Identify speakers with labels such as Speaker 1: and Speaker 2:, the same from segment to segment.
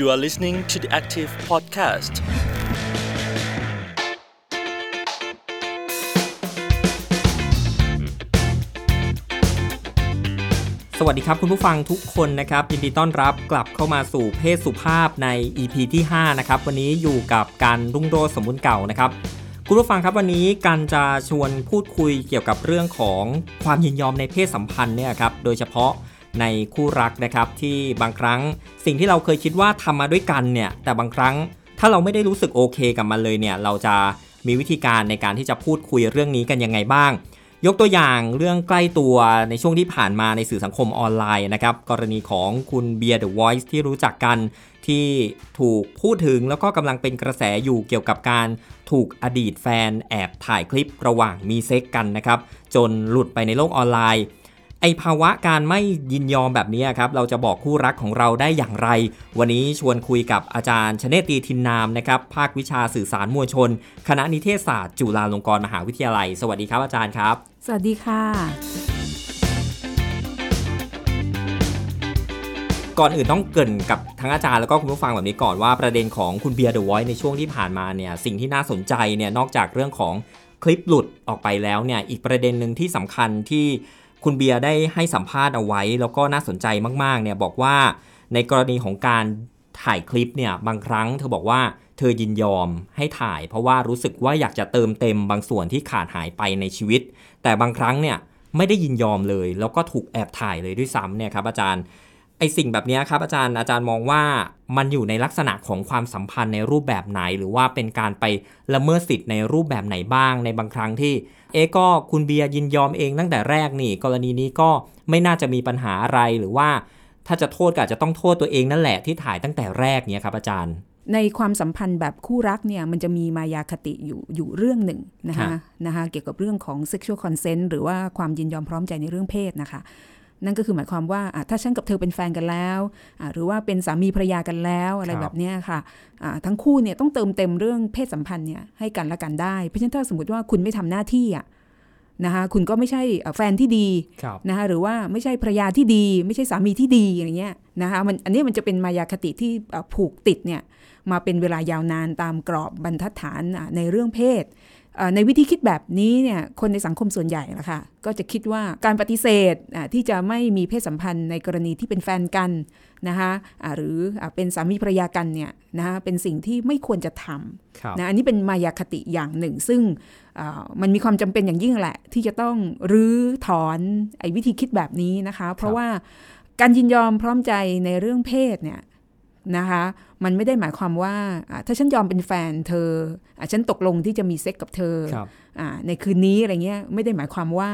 Speaker 1: You are listening to the Active Podcast.
Speaker 2: สวัสดีครับคุณผู้ฟังทุกคนนะครับ ยินดีต้อนรับกลับเข้ามาสู่เพศสุภาพใน EP ที่ 5 นะครับ วันนี้อยู่กับการรุ่งโรจน์สมบูรณ์เก่านะครับคุณผู้ฟังครับวันนี้การจะชวนพูดคุยเกี่ยวกับเรื่องของความยินยอมในเพศสัมพันธ์เนี่ยครับโดยเฉพาะ ในคู่รักนะครับที่บางครั้งสิ่งที่เราเคยคิดว่าทำมาด้วยกันเนี่ยแต่บางครั้งถ้าเราไม่ได้รู้สึกโอเคกับมันเลยเนี่ยเราจะมีวิธีการในการที่จะพูดคุยเรื่องนี้กันยังไงบ้าง ยกตัวอย่างเรื่องใกล้ตัวในช่วงที่ผ่านมาในสื่อสังคมออนไลน์นะครับกรณีของคุณเบียร์เดอะวอยซ์ที่รู้จักกันที่ถูกพูดถึงแล้วก็กำลังเป็นกระแสอยู่เกี่ยวกับการถูกอดีตแฟนแอบถ่ายคลิประหว่างมีเซ็กกันนะครับ จนหลุดไปในโลกออนไลน์ ไอภาวะการไม่ยินยอมแบบนี้ครับ เราจะบอกคู่รักของเราได้อย่างไร วันนี้ชวนคุยกับอาจารย์ชเนตีทินนามนะครับ ภาควิชาสื่อสารมวลชน คณะนิเทศศาสตร์ จุฬาลงกรณ์มหาวิทยาลัย สวัสดีครับอาจารย์ครับ
Speaker 3: สวัสดีค่ะ
Speaker 2: ก่อนอื่นต้องเกรินกับทั้งอาจารย์แล้วก็คุณผู้ฟังแบบนี้ก่อนว่าประเด็นของคุณเบียร์เดอะไวท์ในช่วงที่ผ่านมาเนี่ยสิ่งที่น่าสนใจเนี่ยนอกจากเรื่องของคลิปหลุดออกไปแล้วเนี่ยอีกประเด็นหนึ่งที่สำคัญที่ คุณเบียร์ได้ให้สัมภาษณ์เอาไว้ แล้วก็น่าสนใจมากๆเนี่ยบอกว่าในกรณีของการถ่ายคลิปเนี่ยบางครั้งเธอบอกว่าเธอยินยอมให้ถ่าย เพราะว่ารู้สึกว่าอยากจะเติมเต็มบางส่วนที่ขาดหายไปในชีวิต แต่บางครั้งเนี่ยไม่ได้ยินยอมเลย แล้วก็ถูกแอบถ่ายเลยด้วยซ้ำเนี่ยครับอาจารย์ไอสิ่งแบบนี้ครับอาจารย์อาจารย์มองว่ามันอยู่ในลักษณะของความสัมพันธ์ในรูปแบบไหน หรือว่าเป็นการไปละเมิดสิทธิ์ในรูปแบบไหนบ้าง ในบางครั้งที่ เอ๊ะก็คุณเบียร์ยินยอมเองตั้งแต่แรกนี่ กรณีนี้ก็ไม่น่าจะมีปัญหาอะไรหรือว่า ถ้าจะโทษก็อาจจะต้องโทษตัวเองนั่นแหละที่ถ่ายตั้งแต่แรกเนี่ยครับอาจารย์
Speaker 3: ในความสัมพันธ์แบบคู่รักเนี่ยมันจะมีมายาคติอยู่อยู่เรื่องหนึ่งนะ
Speaker 2: ครั
Speaker 3: คะ
Speaker 2: บ
Speaker 3: นะคะเกี่ยวกับเรื่องของ sexual consent หรือว่าความยินยอมพร้อมใจในเรื่องเพศนะคะ นั่นก็คือหมายความว่าอะถ้าฉันกับเธอเป็นแฟนกันแล้วอะหรือว่าเป็นสามีภรรยากันแล้วอะไร
Speaker 2: ครับ
Speaker 3: แบบเนี้ยค่ะอะทั้งคู่เนี่ยต้องเติมเต็มเรื่องเพศสัมพันธ์เนี่ยให้กันและกันได้ เพราะฉะนั้นถ้าสมมติว่าคุณไม่ทำหน้าที่อะนะคะคุณก็ไม่ใช่เอ่อแฟนที่ดี
Speaker 2: ครับ
Speaker 3: นะคะหรือว่าไม่ใช่ภรรยาที่ดี ไม่ใช่สามีที่ดีอย่างเงี้ยนะคะมันอันนี้มันจะเป็นมายาคติที่เอ่อผูกติดเนี่ยมาเป็นเวลายาวนานตามกรอบบรรทัดฐานอะในเรื่องเพศเอ่อ ในวิธีคิดแบบนี้เนี่ยคนในสังคมส่วนใหญ่นะคะก็จะคิดว่าการปฏิเสธอะที่จะไม่มีเพศสัมพันธ์ในกรณีที่เป็นแฟนกันนะคะอะหรืออะเป็นสามีภรรยากันเนี่ยนะคะเป็นสิ่งที่ไม่ควรจะทำ
Speaker 2: ครับ
Speaker 3: นะอันนี้เป็นมายาคติอย่างหนึ่ง ซึ่งอ่ามันมีความจำเป็นอย่างยิ่งแหละ ที่จะต้องรื้อถอนไอ้วิธีคิดแบบนี้นะคะ เพราะว่าการยินยอมพร้อมใจในเรื่องเพศเนี่ย นะคะ มันไม่ได้หมายความว่าอ่าถ้าฉันยอมเป็นแฟนเธออะฉันตกลงที่จะมีเซ็กกับเธอ
Speaker 2: ครับ
Speaker 3: อ่าในคืนนี้อะไรเงี้ยไม่ได้หมายความว่า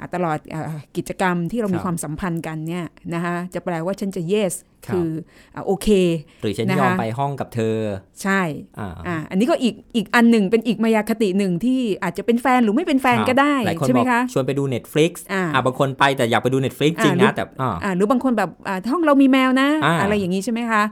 Speaker 3: อะตลอดอากิจกรรมที่เรา
Speaker 2: ค
Speaker 3: มี
Speaker 2: รับ
Speaker 3: ความสัมพันธ์กันเนี่ยนะคะจะแปลว่าฉันจะ yes
Speaker 2: ครับ
Speaker 3: คืออะโอเค
Speaker 2: หรือฉัน
Speaker 3: นะคะ
Speaker 2: ยอมไปห้องกับเธอ
Speaker 3: ใช่
Speaker 2: อ่า
Speaker 3: อ่าอันนี้ก็อีกอีกอันหนึ่งเป็นอีกมายาคติหนึ่งที่อาจจะเป็นแฟนหรือไม่เป็นแฟนก็ได้
Speaker 2: หลายคน
Speaker 3: ใช่ไห
Speaker 2: บ
Speaker 3: ม
Speaker 2: อก
Speaker 3: คะ
Speaker 2: ชวนไปดู Netflix
Speaker 3: อ่า
Speaker 2: อ่าบางคนไปแต่อยากไปดู Netflix จริง
Speaker 3: อ่าหรื
Speaker 2: นะ
Speaker 3: อ
Speaker 2: แต่อ่า
Speaker 3: อ่าหรือบางคนแบบอ่าห้องเรามีแมวนะ
Speaker 2: อ่า
Speaker 3: อะไรอย่างนี้ใช่ไหมคะ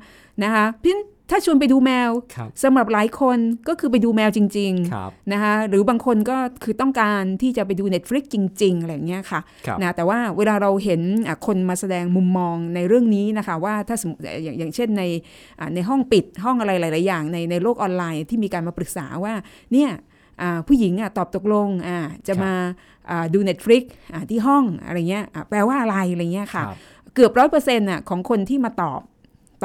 Speaker 3: นะคะเพราะฉะนั้น ถ้าชวนไปดูแมว
Speaker 2: ครับ
Speaker 3: สำหรับหลายคนก็คือไปดูแมวจริง
Speaker 2: ครับ
Speaker 3: ๆนะคะหรือบางคนก็คือต้องการที่จะไปดู Netflix จริงๆอะไรอย่างเงี้ยค่ะ
Speaker 2: ครับ
Speaker 3: นะแต่ว่าเวลาเราเห็นอะคนมาแสดงมุมมองในเรื่องนี้นะคะว่าถ้าสมมติอย่างอย่างเช่นในอะในห้องปิดห้องอะไรหลาย ๆ อย่างในในโลกออนไลน์ที่มีการมาปรึกษาว่าเนี่ยอ่าผู้หญิงอะตอบตกลงอ่าจะ
Speaker 2: ครับ
Speaker 3: มาอ่าดู Netflix อ่าที่ห้องอะไรเงี้ยอะแปลว่าอะไรอะไรเงี้ยค่ะ
Speaker 2: ครับ
Speaker 3: เกือบร้อยเปอร์เซ็นต์อะของคนที่มาตอบ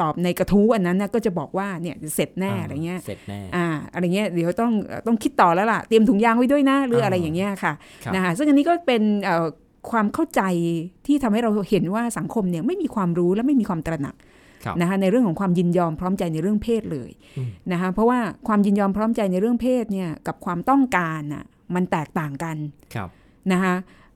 Speaker 3: ตอบในกระทู้อันนั้นนะก็จะบอกว่าเนี่ยเสร็จแน่อะไรเงี้ย
Speaker 2: เสร็จแน่
Speaker 3: อ่าอะไรเงี้ยเดี๋ยวต้องเอ่อต้องคิดต่อแล้วล่ะเตรียมถุงยางไว้ด้วยนะหรืออะไร
Speaker 2: อ่า
Speaker 3: อย่างเงี้ยค่ะ
Speaker 2: ครับ
Speaker 3: นะคะซึ่งอันนี้ก็เป็นเอ่อความเข้าใจที่ทำให้เราเห็นว่าสังคมเนี่ยไม่มีความรู้และไม่มีความตระหนัก
Speaker 2: ครับ
Speaker 3: นะคะในเรื่องของความยินยอมพร้อมใจในเรื่องเพศเลย
Speaker 2: อืม
Speaker 3: นะคะเพราะว่าความยินยอมพร้อมใจในเรื่องเพศเนี่ยกับความต้องการน่ะมันแตกต่างกัน
Speaker 2: ครับ
Speaker 3: นะคะอ่า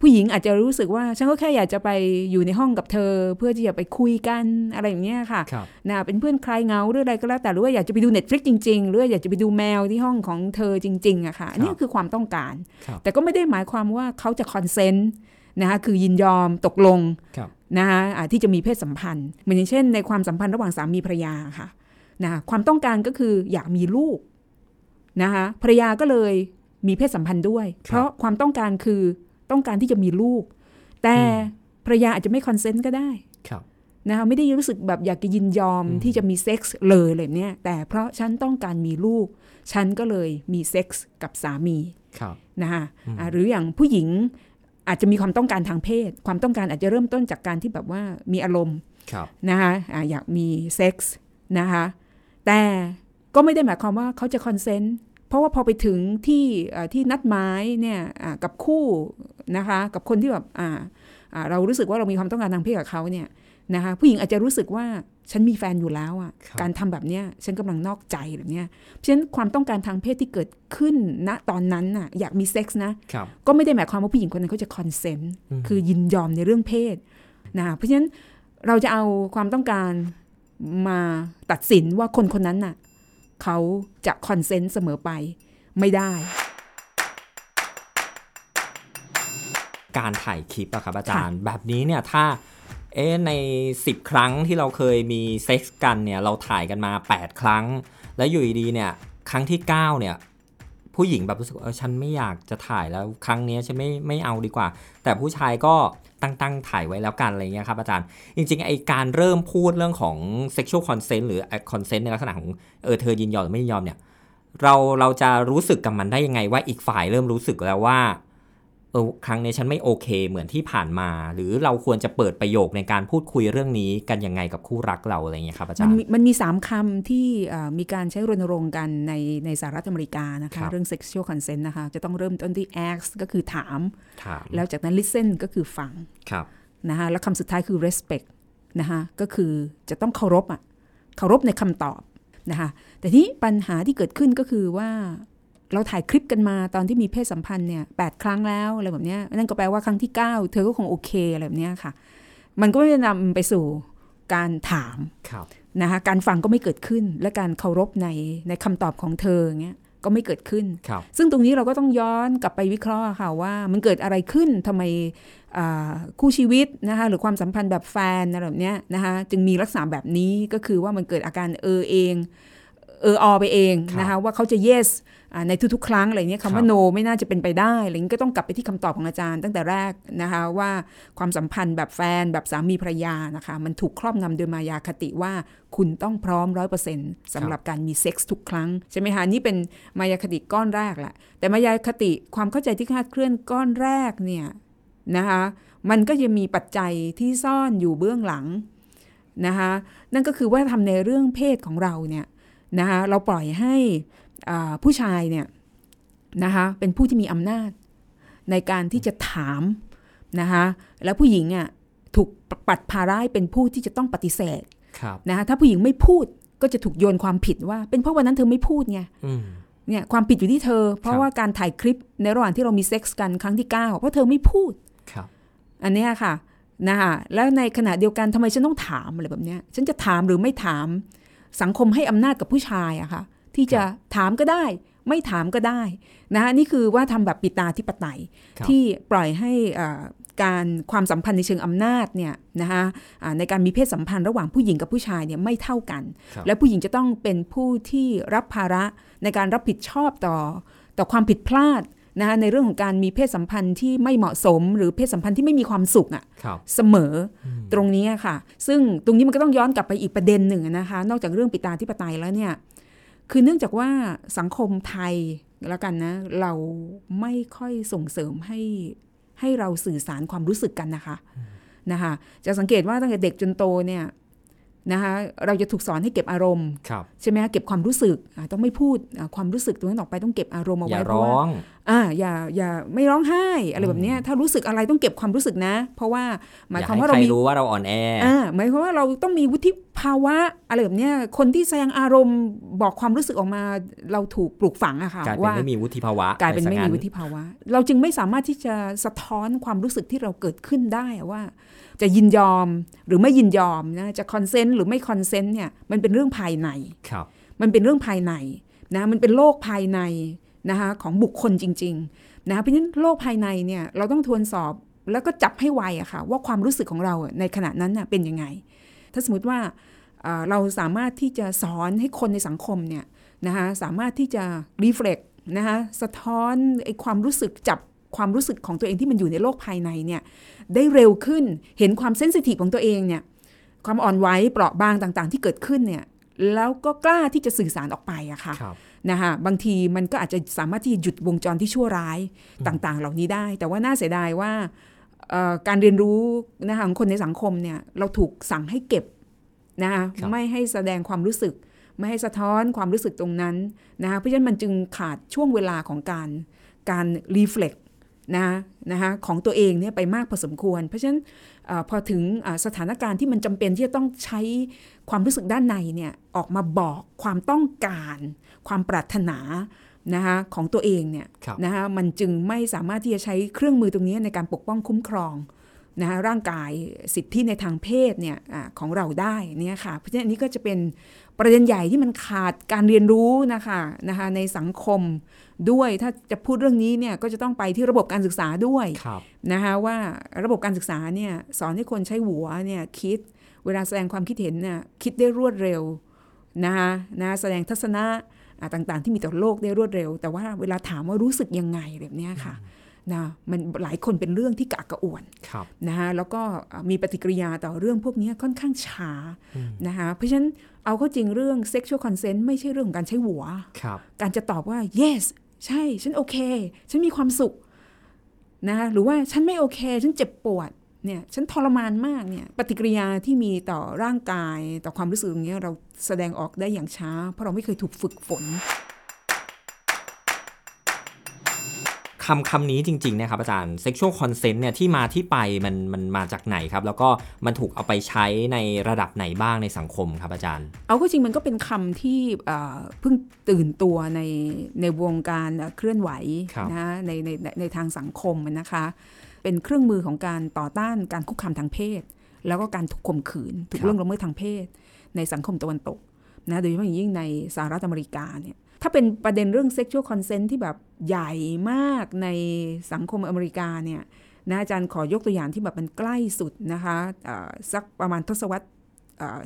Speaker 3: ผู้หญิงอาจจะรู้สึกว่า ฉันก็แค่อยากจะไปอยู่ในห้องกับเธอ เพื่อที่จะไปคุยกันอะไรอย่างเงี้ยค่ะ
Speaker 2: ครับ
Speaker 3: นะเป็นเพื่อนใครเหงาหรืออะไรก็แล้วแต่หรือว่าอยากจะไปดู Netflix จริง ๆ หรือว่าอยากจะไปดูแมวที่ห้องของเธอจริงๆอะค่ะอันนี้คือความต้องการ
Speaker 2: ครับ
Speaker 3: แต่ก็ไม่ได้หมายความว่าเขาจะคอนเซนต์นะคะคือยินยอมตกลง
Speaker 2: ครับ
Speaker 3: นะคะอ่าที่จะมีเพศสัมพันธ์เหมือนอย่างเช่น ในความสัมพันธ์ระหว่างสามีภรรยาค่ะนะความต้องการก็คืออยากมีลูกนะคะภรรยาก็เลยมีเพศสัมพันธ์ด้วย เพราะความต้องการคือ ต้องการที่จะมีลูก แต่ภรรยาอาจจะไม่ consent ก็ได้
Speaker 2: ครับ
Speaker 3: นะคะไม่ได้รู้สึกแบบอยากจะยินยอม
Speaker 2: อืม
Speaker 3: ที่จะมีเซ็กส์เลยเลยเนี่ยแต่เพราะฉันต้องการมีลูก ฉันก็เลยมีเซ็กส์กับสามี
Speaker 2: ครับ
Speaker 3: นะคะอ่าหรืออย่างผู้หญิงอาจจะมีความต้องการทางเพศ ความต้องการอาจจะเริ่มต้นจากการที่แบบว่ามีอารมณ์
Speaker 2: ครับ
Speaker 3: นะคะอ่าอยากมีเซ็กส์นะคะแต่ก็ไม่ได้หมายความว่าเขาจะ consent เพราะว่าพอไปถึงที่เอ่อที่นัดหมายเนี่ยอ่ากับคู่นะคะกับคนที่แบบอ่าอ่าเรารู้สึกว่าเรามีความต้องการทางเพศกับเขาเนี่ยนะคะผู้หญิงอาจจะรู้สึกว่าฉันมีแฟนอยู่แล้วอะ
Speaker 2: ครับ
Speaker 3: การทำแบบเนี้ยฉันกำลังนอกใจแบบเนี้ยเพราะฉะนั้นความต้องการทางเพศที่เกิดขึ้นณตอนนั้นน่ะอยากมีเซ็กส์นะ
Speaker 2: ครับ
Speaker 3: ก็ไม่ได้หมายความว่าผู้หญิงคนนั้นเขาจะ consent อื
Speaker 2: ม
Speaker 3: คือยินยอมในเรื่องเพศนะเพราะฉะนั้นเราจะเอาความต้องการมาตัดสินว่าคนคนนั้นน่ะ เขาจะ consent เสมอไปไม่ได้
Speaker 2: การถ่ายคลิปอะครับอาจารย์ แบบนี้เนี่ยถ้าเอ๊ใน 10 ครั้งที่เราเคยมีเซ็กส์กันเนี่ยเราถ่ายกันมา 8 ครั้ง แล้วอยู่ดีๆเนี่ยครั้งที่ 9 เนี่ย ผู้หญิงแบบรู้สึกเออฉันไม่อยากจะถ่ายแล้วครั้งนี้ฉันไม่ไม่เอาดีกว่า แต่ผู้ชายก็ตั้งตั้งถ่ายไว้แล้วกันอะไรเงี้ยครับอาจารย์ จริงๆไอการเริ่มพูดเรื่องของ sexual consent หรือ consent ในลักษณะของเออเธอยินยอมหรือไม่ยินยอมเนี่ยเราเราจะรู้สึกกับมันได้ยังไงว่าอีกฝ่ายเริ่มรู้สึกแล้วว่า เออครั้งนี้ฉันไม่โอเคเหมือนที่ผ่านมา หรือเราควรจะเปิดประโยคในการพูดคุยเรื่องนี้กันยังไงกับคู่รักเราอะไรเงี้ยครับอาจา
Speaker 3: มั
Speaker 2: ร
Speaker 3: น
Speaker 2: ย์
Speaker 3: มีมันมีสามคำที่เอ่อมีการใช้รณรงค์กันในในสหรัฐอเมริกานะ
Speaker 2: ครั
Speaker 3: คะ
Speaker 2: บ
Speaker 3: เรื่อง sexual consent นะคะ จะต้องเริ่มต้นที่ ask ก็คือถาม
Speaker 2: ถาม
Speaker 3: แล้วจากนั้น listen ก็คือฟัง
Speaker 2: ครับ
Speaker 3: นะคะแล้วคำสุดท้ายคือ respect นะคะก็คือจะต้องเคารพอะเคารพในคำตอบนะคะแต่ที่ปัญหาที่เกิดขึ้นก็คือว่า เราถ่ายคลิปกันมาตอนที่มีเพศสัมพันธ์เนี่ยแปดครั้งแล้วอะไรแบบเนี้ยนั่นก็แปลว่าครั้งที่ 9 เธอก็คงโอเคอะไรแบบเนี้ยค่ะ มันก็ไม่ได้นำไปสู่การถาม
Speaker 2: ครับ
Speaker 3: นะคะการฟังก็ไม่เกิดขึ้น และการเคารพในในคำตอบของเธออย่างเงี้ยก็ไม่เกิดขึ้น
Speaker 2: ครับ
Speaker 3: ซึ่งตรงนี้เราก็ต้องย้อนกลับไปวิเคราะห์ค่ะว่ามันเกิดอะไรขึ้นทำไมอ่าคู่ชีวิตนะคะหรือความสัมพันธ์แบบแฟนอะไรแบบเนี้ยนะคะจึงมีลักษณะแบบนี้ก็คือว่ามันเกิดอาการเออเองเอออไปเองนะคะว่าเขาจะ yes อ่า ในทุกๆ ครั้งอะไรเนี้ยคำว่า no ไม่น่าจะเป็นไปได้อะไรเงี้ยก็ต้องกลับไปที่คำตอบของอาจารย์ตั้งแต่แรกนะคะว่าความสัมพันธ์แบบแฟนแบบสามีภรรยานะคะมันถูกครอบงำโดยมายาคติว่าคุณต้องพร้อมร้อยเปอร์เซ็นต์สำหรับการมีเซ็กส์ทุกครั้ง ใช่ไหมคะนี่เป็นมายาคติก้อนแรกแหละแต่มายาคติความเข้าใจที่คลาดเคลื่อนก้อนแรกเนี่ยนะคะมันก็จะมีปัจจัยที่ซ่อนอยู่เบื้องหลังนะคะนั่นก็คือว่าทำในเรื่องเพศของเราเนี่ยนะคะเราปล่อยให้อ่า ผู้ชายเนี่ยนะคะเป็นผู้ที่มีอำนาจในการที่จะถามนะคะแล้วผู้หญิงอะถูกปัดภาระให้เป็นผู้ที่จะต้องปฏิเสธ
Speaker 2: ครับ
Speaker 3: นะคะถ้าผู้หญิงไม่พูดก็จะถูกโยนความผิดว่า เป็นเพราะวันนั้นเธอไม่พูดไง
Speaker 2: อืม
Speaker 3: เนี่ยความผิดอยู่ที่เธอ เพ
Speaker 2: ค
Speaker 3: ราะ
Speaker 2: รับ
Speaker 3: ว่าการถ่ายคลิปในระหว่างที่เรามีเซ็กส์กันครั้งที่ 9 เพราะเธอไม่พูด
Speaker 2: ครับ
Speaker 3: อันเนี้ยค่ะนะคะแล้วในขณะเดียวกันทำไมฉันต้องถามอะไรแบบเนี้ยฉันจะถามหรือไม่ถามสังคมให้อำนาจกับผู้ชายอะค่ะ ที่จะถามก็ได้ ไม่ถามก็ได้นะคะนี่คือว่าทำแบบปิตาธิปไตย
Speaker 2: ครับ
Speaker 3: ที่ปล่อยให้อ่าการความสัมพันธ์ในเชิงอำนาจเนี่ยนะคะอ่าในการมีเพศสัมพันธ์ระหว่างผู้หญิงกับผู้ชายเนี่ยไม่เท่ากัน
Speaker 2: ครับ
Speaker 3: และผู้หญิงจะต้องเป็นผู้ที่รับภาระในการรับผิดชอบต่อต่อความผิดพลาดนะคะในเรื่องของการมีเพศสัมพันธ์ที่ไม่เหมาะสม หรือเพศสัมพันธ์ที่ไม่มีความสุขอะ
Speaker 2: ครับ
Speaker 3: เสมออตรงนี้อะค่ะ ซึ่งตรงนี้มันก็ต้องย้อนกลับไปอีกประเด็นหนึ่งนะคะ นอกจากเรื่องปิตาธิปไตยแล้วเนี่ย คือเนื่องจากว่าสังคมไทยแล้วกันนะ เราไม่ค่อยส่งเสริมให้ให้เราสื่อสารความรู้สึกกันนะคะนะคะ จะสังเกตว่าตั้งแต่เด็กจนโตเนี่ย นะคะเราจะถูกสอนให้เก็บอารมณ์
Speaker 2: ครับ
Speaker 3: ใช่ไหมคะเก็บความรู้สึกอ่าต้องไม่พูดอ่าความรู้สึกตรงนั้นออกไปต้องเก็บอารมณ์เอา
Speaker 2: อย่า
Speaker 3: ไว้เพราะ
Speaker 2: ร้อ
Speaker 3: ว่างอ่าอย่าอย่าไม่ร้องไห้อะไรแบบเนี้ยถ้ารู้สึกอะไรต้องเก็บความรู้สึกนะ เพราะว่าหมาย
Speaker 2: อย่า
Speaker 3: ความ
Speaker 2: ให้
Speaker 3: ว่า
Speaker 2: ใค
Speaker 3: เรา
Speaker 2: ร
Speaker 3: มี
Speaker 2: รู้ว่าเราอ่อนแอ
Speaker 3: อ่าหมายความว่าเราต้องมีวุฒิภาวะอะไรแบบเนี้ยคนที่แสดงอารมณ์บอกความรู้สึกออกมาเราถูกปลูกฝังอะค่ะ
Speaker 2: กลายเป็น
Speaker 3: ว่า
Speaker 2: ไม่มีวุฒิภาวะ
Speaker 3: กลายเป็นไม่
Speaker 2: ซะ
Speaker 3: มี
Speaker 2: งั้
Speaker 3: วุฒิภาวะ เราจึงไม่สามารถที่จะสะท้อนความรู้สึกที่เราเกิดขึ้นได้อะว่า จะยินยอมหรือไม่ยินยอมนะจะ consent หรือไม่ consent เนี่ยมันเป็นเรื่องภายใน
Speaker 2: ครับ
Speaker 3: มันเป็นเรื่องภายในนะมันเป็นโลกภายในนะคะของบุคคลจริงๆนะคะเพราะฉะนั้นโลกภายในเนี่ยเราต้องทวนสอบแล้วก็จับให้ไวอะค่ะว่าความรู้สึกของเราอะในขณะนั้นน่ะเป็นยังไง ถ้าสมมติว่าเอ่อเราสามารถที่จะสอนให้คนในสังคมเนี่ยนะคะสามารถที่จะรีเฟล็กนะคะสะท้อนไอ้ความรู้สึกจับ ความรู้สึกของตัวเองที่มันอยู่ในโลกภายในเนี่ยได้เร็วขึ้นเห็นความเซนซิทีฟของตัวเองเนี่ยความอ่อนไหวเปราะบางต่างๆ ที่เกิดขึ้นเนี่ยแล้วก็กล้าที่จะสื่อสารออกไปอะค่ะ
Speaker 2: ครับ
Speaker 3: นะคะบางทีมันก็อาจจะสามารถที่จะหยุดวงจรที่ชั่วร้ายต่างๆ เหล่านี้ได้ แต่ว่าน่าเสียดายว่าเอ่อการเรียนรู้นะคะของคนในสังคมเนี่ยเราถูกสั่งให้เก็บนะคะ
Speaker 2: ครับ
Speaker 3: ไม่ให้แสดงความรู้สึก ไม่ให้สะท้อนความรู้สึกตรงนั้นนะคะเพราะฉะนั้นมันจึงขาดช่วงเวลาของการการรีเฟล็ก นะนะคะของตัวเองเนี่ยไปมากพอสมควร เพราะฉะนั้นเออพอถึงอ่าสถานการณ์ที่มันจำเป็นที่จะต้องใช้ความรู้สึกด้านในเนี่ยออกมาบอกความต้องการ ความปรารถนานะคะของตัวเองเนี่ย
Speaker 2: ครับ
Speaker 3: นะคะมันจึงไม่สามารถที่จะใช้เครื่องมือตรงนี้ในการปกป้องคุ้มครองนะคะร่างกายสิทธิในทางเพศเนี่ยอาของเราได้เนี่ยค่ะเพราะฉะนั้นอันนี้ก็จะเป็น ประเด็นใหญ่ที่มันขาดการเรียนรู้นะคะนะคะในสังคมด้วยถ้าจะพูดเรื่องนี้เนี่ยก็จะต้องไปที่ระบบการศึกษาด้วย
Speaker 2: ครับ
Speaker 3: นะคะว่าระบบการศึกษาเนี่ยสอนให้คนใช้หัวเนี่ยคิดเวลาแสดงความคิดเห็นเนี่ยคิดได้รวดเร็วนะคะนะแสดงทัศนะอ่าต่างๆ ที่มีต่อโลกได้รวดเร็ว แต่ว่าเวลาถามว่ารู้สึกยังไงแบบเนี้ยค่ะนะมันหลายคนเป็นเรื่องที่กะกระอ่วน
Speaker 2: ครับ
Speaker 3: นะคะแล้วก็อ่ามีปฏิกิริยาต่อเรื่องพวกนี้ค่อนข้างช้านะคะเพราะฉะนั้น เอาเข้าจริงเรื่อง sexual consent ไม่ใช่เรื่องของการใช้หัว
Speaker 2: ครับ
Speaker 3: การจะตอบว่า yes ใช่ ฉันโอเค ฉันมีความสุขนะหรือว่าฉันไม่โอเค ฉันเจ็บปวดเนี่ยฉันทรมานมากเนี่ยปฏิกิริยาที่มีต่อร่างกายต่อความรู้สึกอย่างเงี้ยเราแสดงออกได้อย่างช้า เพราะเราไม่เคยถูกฝึกฝน
Speaker 2: คำคำนี้จริงๆนะครับอาจารย์ sexual consent เนี่ยที่มาที่ไปมันมันมาจากไหนครับ แล้วก็มันถูกเอาไปใช้ในระดับไหนบ้างในสังคมครับอาจารย์
Speaker 3: เอาก็จริงมันก็เป็นคำที่เอ่อเพิ่งตื่นตัวในในวงการเอ่อเคลื่อนไหว
Speaker 2: ครับ
Speaker 3: นะในในในในทางสังคมนะคะ เป็นเครื่องมือของการต่อต้านการคุกคามทางเพศ แล้วก็การถูกข่มขืนถูกล่วงละเมิดทางเพศ ในสังคมตะวันตกนะโดยเฉพาะอย่างยิ่งในสหรัฐอเมริกาเนี่ย ถ้าเป็นประเด็นเรื่อง sexual consent ที่แบบใหญ่มากในสังคมอเมริกาเนี่ยนะอาจารย์ขอยกตัวอย่างที่แบบมันใกล้สุดนะคะเอ่อสักประมาณทศวรรษ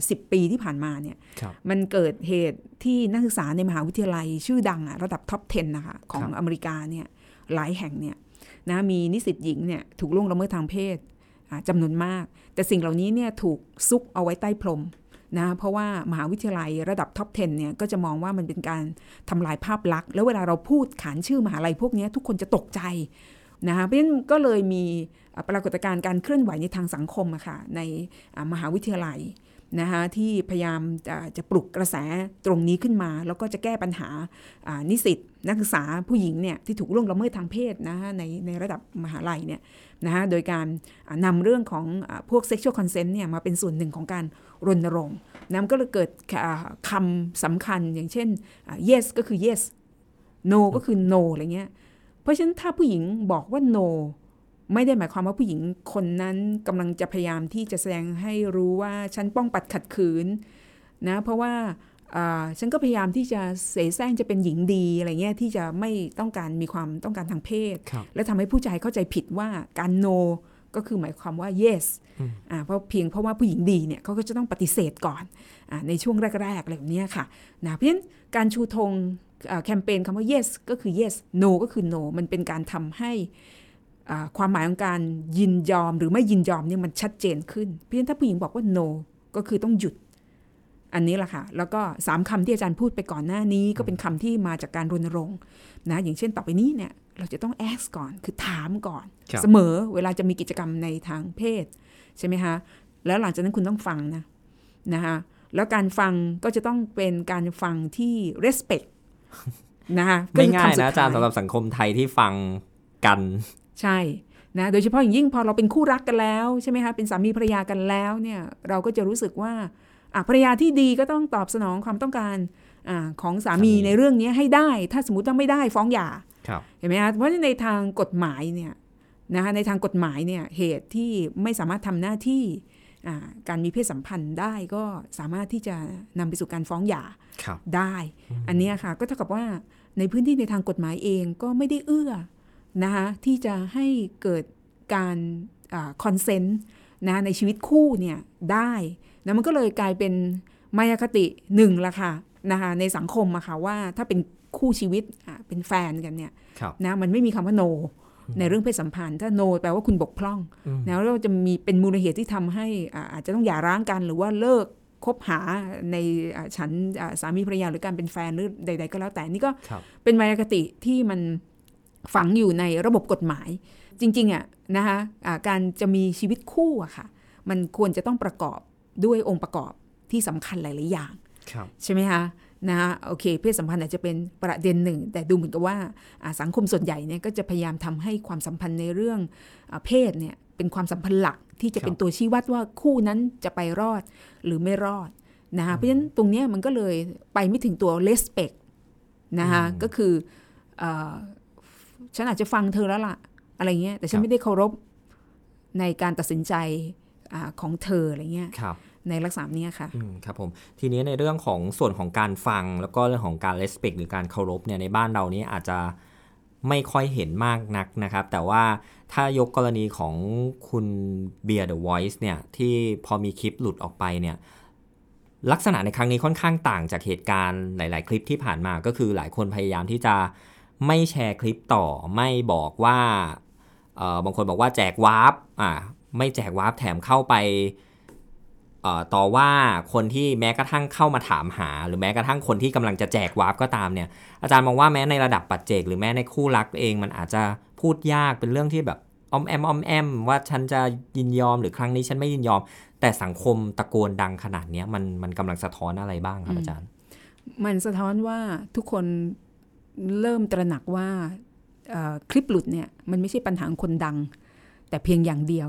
Speaker 3: สิบปีที่ผ่านมาเนี่ย
Speaker 2: ครับ
Speaker 3: มันเกิดเหตุที่นักศึกษาในมหาวิทยาลัยชื่อดังอะระดับท็อป 10 นะคะ ของ
Speaker 2: ครับ
Speaker 3: อเมริกาเนี่ยหลายแห่งเนี่ยนะมีนิสิตหญิงเนี่ยถูกล่วงละเมิดทางเพศอ่าจำนวนมาก แต่สิ่งเหล่านี้เนี่ยถูกซุกเอาไว้ใต้พรม นะเพราะว่ามหาวิทยาลัยระดับท็อป 10 เนี่ย ก็จะมองว่ามันเป็นการทำลายภาพลักษณ์ แล้วเวลาเราพูดขานชื่อมหาลัยพวกนี้ทุกคนจะตกใจนะคะเพราะฉะนั้นก็เลยมีปรากฏการณ์การเคลื่อนไหวในทางสังคมอะค่ะในมหาวิทยาลัยนะคะที่พยายามจะจะปลุกกระแสตรงนี้ขึ้นมา แล้วก็จะแก้ปัญหานิสิตนักศึกษาผู้หญิงเนี่ยที่ถูกล่วงละเมิดทางเพศนะคะในในระดับมหาลัยเนี่ยนะคะโดยการนำเรื่องของอพวก sexual consent เนี่ยมาเป็นส่วนหนึ่งของการ รณรงค์นะมันก็เลยเกิดอ่าคำสำคัญอย่างเช่นอ่า yes ก็คือ yes no ก็คือ no อะไรเงี้ย เพราะฉะนั้นถ้าผู้หญิงบอกว่า no ไม่ได้หมายความว่าผู้หญิงคนนั้นกำลังจะพยายามที่จะแสดงให้รู้ว่าฉันป้องปัดขัดขืนนะเพราะว่าอ่าฉันก็พยายามที่จะเสแสร้งจะเป็นหญิงดีอะไรเงี้ยที่จะไม่ต้องการมีความต้องการทางเพศ
Speaker 2: ครับ
Speaker 3: และทำให้ผู้ชายเข้าใจผิดว่าการ no ก็คือหมายความว่า yes อ่าเพราะเพียงเพราะว่าผู้หญิงดีเนี่ยเขาก็จะต้องปฏิเสธก่อนอาในช่วงแรกๆอะไรแบบเนี้ยค่ะนะเพราะฉะนั้นการชูธงอ่าแคมเปญคำว่า yes ก็คือ yes no ก็คือ no มันเป็นการทำให้อ่าความหมายของการยินยอมหรือไม่ยินยอมเนี่ยมันชัดเจนขึ้น เพราะฉะนั้นถ้าผู้หญิงบอกว่า no ก็คือต้องหยุด อันนี้แหละค่ะ แล้วก็สามคำที่อาจารย์พูดไปก่อนหน้านี้ ก็เป็นคำที่มาจากการรณรงค์นะอย่างเช่นต่อไปนี้เนี่ย เราจะต้อง ask ก่อน คือถามก่อน
Speaker 2: ครับ
Speaker 3: เสมอเวลาจะมีกิจกรรมในทางเพศ ใช่ไหมคะ แล้วหลังจากนั้นคุณต้องฟังนะนะคะแล้วการฟังก็จะต้องเป็นการฟังที่ respect นะคะก็
Speaker 2: ไม่
Speaker 3: คือ
Speaker 2: ง่าย
Speaker 3: คำสุด
Speaker 2: นะอาจารย์
Speaker 3: ท้
Speaker 2: สำหรับสังคมไทยที่ฟังกัน
Speaker 3: ใช่นะโดยเฉพาะอย่างยิ่งพอเราเป็นคู่รักกันแล้วใช่ไหมคะเป็นสามีภรรยากันแล้วเนี่ยเราก็จะรู้สึกว่าอะภรรยาที่ดีก็ต้องตอบสนองความต้องการอาของสามี
Speaker 2: สามี
Speaker 3: ในเรื่องนี้ให้ได้ ถ้าสมมติว่าไม่ได้ฟ้องหย่า
Speaker 2: ครับ
Speaker 3: เห็นไหมคะเพราะฉะนั้นในทางกฎหมายเนี่ยนะคะในทางกฎหมายเนี่ยเหตุที่ไม่สามารถทำหน้าที่อ่าการมีเพศสัมพันธ์ได้ก็สามารถที่จะนำไปสู่การฟ้องหย่า
Speaker 2: ครับ
Speaker 3: ได้ อันเนี้ยค่ะก็เท่ากับว่าในพื้นที่ในทางกฎหมายเองก็ไม่ได้เอื้อนะคะที่จะให้เกิดการคอนเซนต์นะในชีวิตคู่เนี่ยได้นะมันก็เลยกลายเป็นมายาคติหนึ่งละค่ะนะคะในสังคมอะค่ะว่าถ้าเป็น คู่ชีวิตอะเป็นแฟนกันเนี่ย
Speaker 2: ครับ
Speaker 3: นะมันไม่มีคำว่า no ในเรื่องเพศสัมพันธ์ ถ้า no แปลว่าคุณบกพร่อง
Speaker 2: อืม
Speaker 3: แล้วเราจะมีเป็นมูลเหตุที่ทำให้อ่าอาจจะต้องหย่าร้างกัน หรือว่าเลิกคบหาในอ่าฉันอ่าสามีภรรยาหรือการเป็นแฟนหรือใด ๆ ก็แล้วแต่นี่ก็
Speaker 2: ครับ
Speaker 3: เป็นมายาคติที่มันฝังอยู่ในระบบกฎหมาย จริงๆอะนะคะอ่าการจะมีชีวิตคู่อะค่ะ มันควรจะต้องประกอบด้วยองค์ประกอบที่สำคัญหลาย ๆ อย่าง
Speaker 2: ครับ
Speaker 3: ใช่ไหมคะ นะคะโอเค เพศสัมพันธ์อาจจะเป็นประเด็นหนึ่ง แต่ดูเหมือนกับว่าอ่าสังคมส่วนใหญ่เนี่ยก็จะพยายามทำให้ความสัมพันธ์ในเรื่องอาเพศเนี่ยเป็นความสัมพันธ์หลักที่จะเป็นตัวชี้วัดว่าคู่นั้นจะไปรอดหรือไม่รอดนะคะเพราะฉะนั้นตรงเนี้ยมันก็เลยไปไม่ถึงตัว respect นะคะก็คือเออฉันอาจจะฟังเธอแล้วล่ะ อะไรเงี้ยแต่ฉั
Speaker 2: ครั
Speaker 3: น
Speaker 2: บ
Speaker 3: ไม่ได้เคารพในการตัดสินใจอาของเธออะไรเงี้ย
Speaker 2: ครับ
Speaker 3: ในลักษณะเนี้ยค่ะ
Speaker 2: อืมครับผมทีนี้ในเรื่องของส่วนของการฟัง แล้วก็เรื่องของการ respect หรือการเคารพเนี่ยในบ้านเรานี้อาจจะไม่ค่อยเห็นมากนักนะครับ แต่ว่าถ้ายกกรณีของคุณเบียร์ The Voice เนี่ยที่พอมีคลิปหลุดออกไปเนี่ยลักษณะในครั้งนี้ค่อนข้างต่างจากเหตุการณ์หลาย ๆ คลิปที่ผ่านมาก็คือหลายคนพยายามที่จะไม่แชร์คลิปต่อไม่บอกว่าเออบางคนบอกว่าแจกวาร์ปอ่าไม่แจกวาร์ปแถมเข้าไป ต่อว่าคนที่แม้กระทั่งเข้ามาถามหา หรือแม้กระทั่งคนที่กำลังจะแจกวาร์ปก็ตามเนี่ยอาจารย์มองว่าแม้ในระดับปัจเจก หรือแม้ในคู่รักเองมันอาจจะพูดยากเป็นเรื่องที่แบบออมแอมออมแอมว่าฉันจะยินยอมหรือครั้งนี้ฉันไม่ยินยอม แต่สังคมตะโกนดังขนาดนี้มันมันกำลังสะท้อนอะไรบ้างครับอาจารย์
Speaker 3: มันสะท้อนว่าทุกคนเริ่มตระหนักว่าคลิปหลุดเนี่ยมันไม่ใช่ปัญหาคนดัง แต่เพียงอย่างเดียว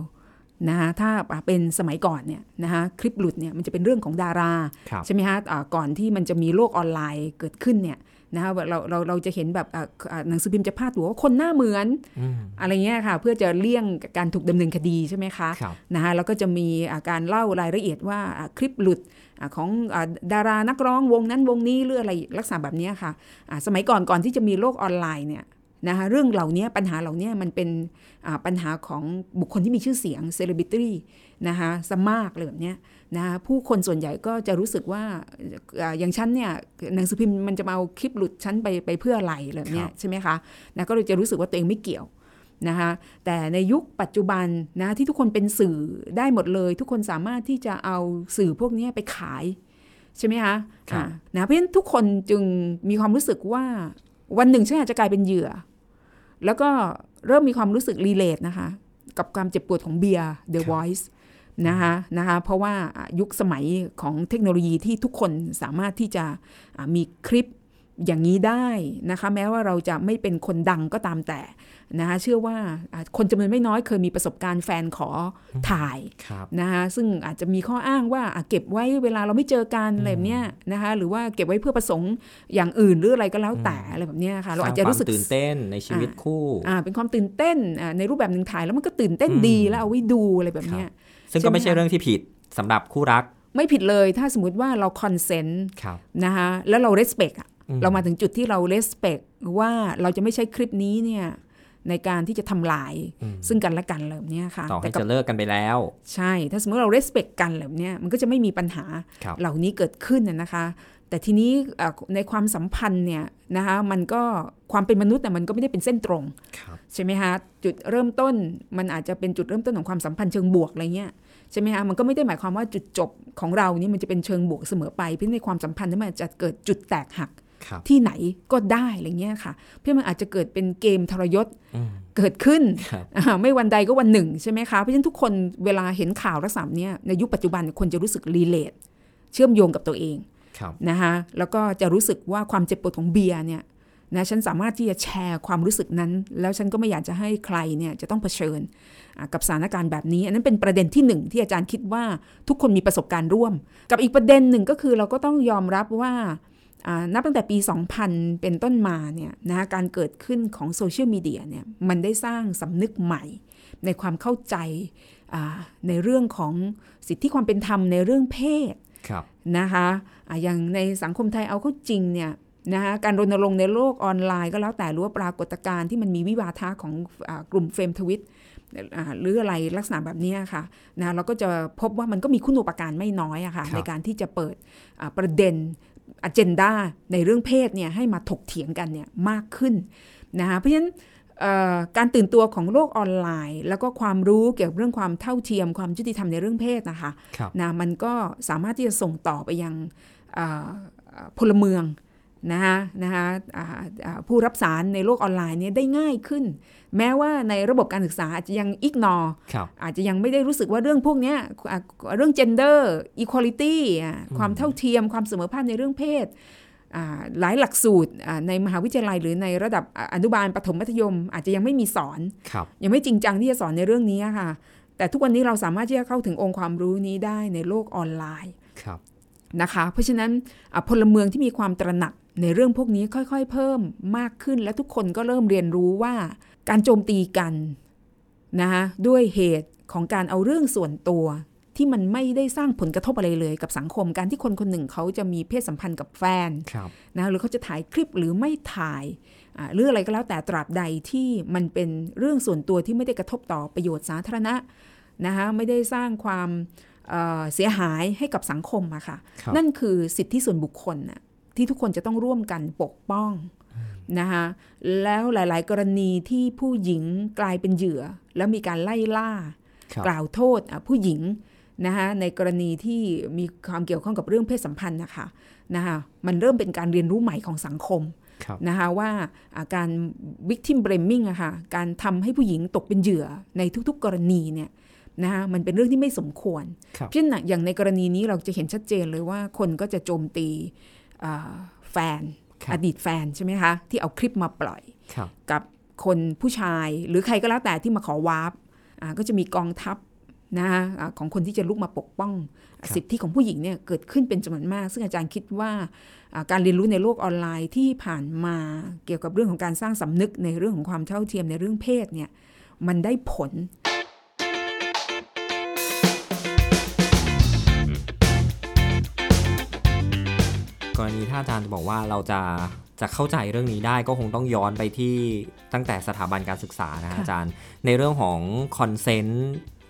Speaker 3: นะคะถ้าเป็นสมัยก่อนเนี่ยนะคะคลิปหลุดเนี่ยมันจะเป็นเรื่องของดารา
Speaker 2: ครับ
Speaker 3: ใช่ไหมฮะอ่าก่อนที่มันจะมีโลกออนไลน์เกิดขึ้นเนี่ยนะคะเราเราเราจะเห็นแบบอ่าอ่าหนังสือพิมพ์จะพาดหัวว่าคนหน้าเหมือน
Speaker 2: อืม
Speaker 3: อะไรเงี้ยค่ะเพื่อจะเลี่ยงการถูกดำเนินคดีใช่ไหมคะ
Speaker 2: ครับ
Speaker 3: นะคะแล้วก็จะมีอ่าการเล่ารายละเอียดว่าอ่าคลิปหลุดอ่าของอ่าดารานักร้องวงนั้นวงนี้หรืออะไรลักษณะแบบเนี้ยค่ะอ่าสมัยก่อนก่อนที่จะมีโลกออนไลน์เนี่ย นะคะเรื่องเหล่านี้ปัญหาเหล่านี้มันเป็นอ่าปัญหาของบุคคลที่มีชื่อเสียงเซเลบริตี้นะคะสมากเลยแบบเนี้ยนะคะผู้คนส่วนใหญ่ก็จะรู้สึกว่าอ่าอย่างฉันเนี่ยหนังสือพิมพ์มันจะมาเอาคลิปหลุดฉันไปไปเพื่ออะไรอะไรแบบเนี้ยใช่ไหมคะนะก็เลยจะรู้สึกว่าตัวเองไม่เกี่ยวนะคะแต่ในยุคปัจจุบันนะที่ทุกคนเป็นสื่อได้หมดเลย ทุกคนสามารถที่จะเอาสื่อพวกนี้ไปขายใช่ไหมคะ
Speaker 2: ครับ
Speaker 3: อ่านะเพราะฉะนั้นทุกคนจึงมีความรู้สึกว่า วันหนึ่งฉันอาจจะกลายเป็นเหยื่อ แล้วก็เริ่มมีความรู้สึกรีเลทนะคะ กับความเจ็บปวดของเบียร์ The Voice นะคะนะคะเพราะว่าอะยุคสมัยของเทคโนโลยีที่ทุกคนสามารถที่จะอะมีคลิป อย่างนี้ได้นะคะแม้ว่าเราจะไม่เป็นคนดังก็ตามแต่นะคะเชื่อว่าอะคนจำนวนไม่น้อยเคยมีประสบการณ์แฟนขอถ่าย
Speaker 2: ครับ
Speaker 3: นะคะซึ่งอาจจะมีข้ออ้างว่าอะเก็บไว้เวลาเราไม่เจอกันอะไรแบบเนี้ยนะคะหรือว่าเก็บไว้เพื่อประสงค์อย่างอื่นหรืออะไรก็แล้วแต่อะไรแบบเนี้ยค่ะเราอาจจะรู้สึก
Speaker 2: สงควมตื่นเต้นในชีวิตคู่
Speaker 3: อ่าเป็นความตื่นเต้นอ่าในรูปแบบหนึ่งถ่ายแล้วมันก็ตื่นเต้น
Speaker 2: อืม
Speaker 3: ดีแล้วเอาไว้ดูอะไรแบบเนี้ย
Speaker 2: ซึ่งก็ไม่ใช่
Speaker 3: ใช่ไหมคะ
Speaker 2: เรื่องที่ผิดสำหรับคู่รัก
Speaker 3: ไม่ผิดเลยถ้าสมมติว่าเราคอนเซนต์
Speaker 2: ครับ
Speaker 3: นะคะแล้วเรา respect อะ
Speaker 2: อืม
Speaker 3: เรามาถึงจุดที่เรา respect ว่าเราจะไม่ใช้คลิปนี้เนี่ยในการที่จะทำลาย
Speaker 2: อืม
Speaker 3: ซึ่งกันและกันแบบเนี้ยค่ะ
Speaker 2: ต่อให้
Speaker 3: แต่กับ
Speaker 2: จะเลิกกันไปแล้ว
Speaker 3: ใช่ ถ้าสมมติเรา respect กันแบบเนี้ยมันก็จะไม่มีปัญหา
Speaker 2: ครับ
Speaker 3: เหล่านี้เกิดขึ้นน่ะนะคะ แต่ทีนี้เอ่อในความสัมพันธ์เนี่ยนะคะมันก็ความเป็นมนุษย์น่ะมันก็ไม่ได้เป็นเส้นตรง
Speaker 2: ครับ
Speaker 3: ใช่ไหมคะจุดเริ่มต้นมันอาจจะเป็นจุดเริ่มต้นของความสัมพันธ์เชิงบวกอะไรเงี้ยใช่ไหมคะมันก็ไม่ได้หมายความว่าจุดจบของเรานี่มันจะเป็นเชิงบวกเสมอไป เพราะในความสัมพันธ์นั้นมันอาจจะเกิดจุดแตกหัก
Speaker 2: ครับ
Speaker 3: ที่ไหนก็ได้อะไรเงี้ยค่ะ เพื่อมันอาจจะเกิดเป็นเกมทรยศ
Speaker 2: อืม
Speaker 3: เกิดขึ้น
Speaker 2: ครับ
Speaker 3: อ่าไม่วันใดก็วันหนึ่งใช่ไหมคะเพราะฉะนั้นทุกคนเวลาเห็นข่าวลักษณะเนี้ยในยุคปัจจุบันคนจะรู้สึกรีเลทเชื่อมโยงกับตัวเอง
Speaker 2: ครับ
Speaker 3: นะคะแล้วก็จะรู้สึกว่าความเจ็บปวดของเบียร์เนี่ยนะฉันสามารถที่จะแชร์ความรู้สึกนั้น แล้วฉันก็ไม่อยากจะให้ใครเนี่ยจะต้องเผชิญอ่ากับสถานการณ์แบบนี้ อันนั้นเป็นประเด็นที่หนึ่งที่อาจารย์คิดว่าทุกคนมีประสบการณ์ร่วม กับอีกประเด็นหนึ่งก็คือเราก็ต้องยอมรับว่าอ่า นับตั้งแต่ปี 2000 เป็นต้นมาเนี่ยนะการเกิดขึ้นของโซเชียลมีเดียเนี่ยมันได้สร้างสำนึกใหม่ ในความเข้าใจอ่าในเรื่องของสิทธิความเป็นธรรมในเรื่องเพศ
Speaker 2: ครับ
Speaker 3: นะคะอะอย่างในสังคมไทยเอาเข้าจริงเนี่ยนะคะการรณรงค์ในโลกออนไลน์ก็แล้วแต่หรือว่าปรากฏการณ์ที่มันมีวิวาทะของอากลุ่มเฟรมทวิตอ่าหรืออะไรลักษณะแบบเนี้ยค่ะนะเราก็จะพบว่ามันก็มีคุณูปการไม่น้อยอะค่ะ
Speaker 2: ครับ
Speaker 3: ในการที่จะเปิดอ่าประเด็น อเจนดาในเรื่องเพศเนี่ยให้มาถกเถียงกันเนี่ยมากขึ้นนะคะเพราะฉะนั้นเอ่อการตื่นตัวของโลกออนไลน์ แล้วก็ความรู้เกี่ยวกับเรื่องความเท่าเทียมความยุติธรรมในเรื่องเพศนะคะ
Speaker 2: ครับ
Speaker 3: นะมันก็สามารถที่จะส่งต่อไปยังเอ่อเอ่อพลเมือง นะคะนะคะอ่าอ่าผู้รับสารในโลกออนไลน์เนี่ยได้ง่ายขึ้น แม้ว่าในระบบการศึกษาอาจจะยังอิกนอ
Speaker 2: ครับ
Speaker 3: อาจจะยังไม่ได้รู้สึกว่าเรื่องพวกเนี้ยอะเรื่อง gender equality อะความเท่าเทียมความเสมอภาคในเรื่องเพศอ่าหลายหลักสูตรอ่าในมหาวิทยาลัยหรือในระดับอะอนุบาลปฐมมัธยม อาจจะยังไม่มีสอน
Speaker 2: ครับ
Speaker 3: ยังไม่จริงจังที่จะสอนในเรื่องนี้ค่ะ แต่ทุกวันนี้เราสามารถที่จะเข้าถึงองค์ความรู้นี้ได้ในโลกออนไลน์
Speaker 2: ครับ
Speaker 3: นะคะ เพราะฉะนั้นอะพลเมืองที่มีความตระหนักในเรื่องพวกนี้ค่อยๆ เพิ่มมากขึ้นและทุกคนก็เริ่มเรียนรู้ว่าการโจมตีกันนะคะด้วยเหตุของการเอาเรื่องส่วนตัว ที่มันไม่ได้สร้างผลกระทบอะไรเลยกับสังคมการที่คนคนหนึ่งเขาจะมีเพศสัมพันธ์กับแฟน
Speaker 2: ครับ
Speaker 3: นะหรือเขาจะถ่ายคลิปหรือไม่ถ่ายอ่าหรืออะไรก็แล้วแต่ตราบใดที่มันเป็นเรื่องส่วนตัวที่ไม่ได้กระทบต่อประโยชน์สาธารณะนะคะไม่ได้สร้างความ เอ่อเสียหายให้กับสังคมอะค่ะ
Speaker 2: ครับ
Speaker 3: นั่นคือสิทธิส่วนบุคคลน่ะที่ทุกคนจะต้องร่วมกันปกป้องนะคะแล้วหลาย ๆ กรณีที่ผู้หญิงกลายเป็นเหยื่อ แล้วมีการไล่ล่า
Speaker 2: ครับ
Speaker 3: กล่าวโทษอะผู้หญิงนะคะในกรณีที่มีความเกี่ยวข้องกับเรื่องเพศสัมพันธ์นะคะนะคะมันเริ่มเป็นการเรียนรู้ใหม่ของสังคม
Speaker 2: ครับ
Speaker 3: นะคะว่าอ่าการ victim blaming อะค่ะการทำให้ผู้หญิงตกเป็นเหยื่อในทุก ๆ กรณีเนี่ย นะคะมันเป็นเรื่องที่ไม่สมควร
Speaker 2: ครับ
Speaker 3: เช่นน่ะอย่างในกรณีนี้เราจะเห็นชัดเจนเลยว่าคนก็จะโจมตีอ่าแฟน
Speaker 2: ครับ
Speaker 3: อดีตแฟนใช่ไหมคะ ที่เอาคลิปมาปล่อย
Speaker 2: ครับ
Speaker 3: กับคนผู้ชายหรือใครก็แล้วแต่ที่มาขอวาร์ปอ่าก็จะมีกองทัพนะคะอ่าของคนที่จะลุกมาปกป้อง
Speaker 2: ครับ
Speaker 3: สิทธิของผู้หญิงเนี่ยเกิดขึ้นเป็นจำนวนมาก ซึ่งอาจารย์คิดว่าอ่าการเรียนรู้ในโลกออนไลน์ที่ผ่านมาเกี่ยวกับเรื่องของการสร้างสำนึกในเรื่องของความเท่าเทียมในเรื่องเพศเนี่ยมันได้ผล
Speaker 2: กรณีถ้าอาจารย์จะบอกว่าเราจะจะเข้าใจเรื่องนี้ได้ก็คงต้องย้อนไปที่ตั้งแต่สถาบันการศึกษานะ
Speaker 3: ค่ะ
Speaker 2: อาจารย์ ในเรื่องของคอนเซนต์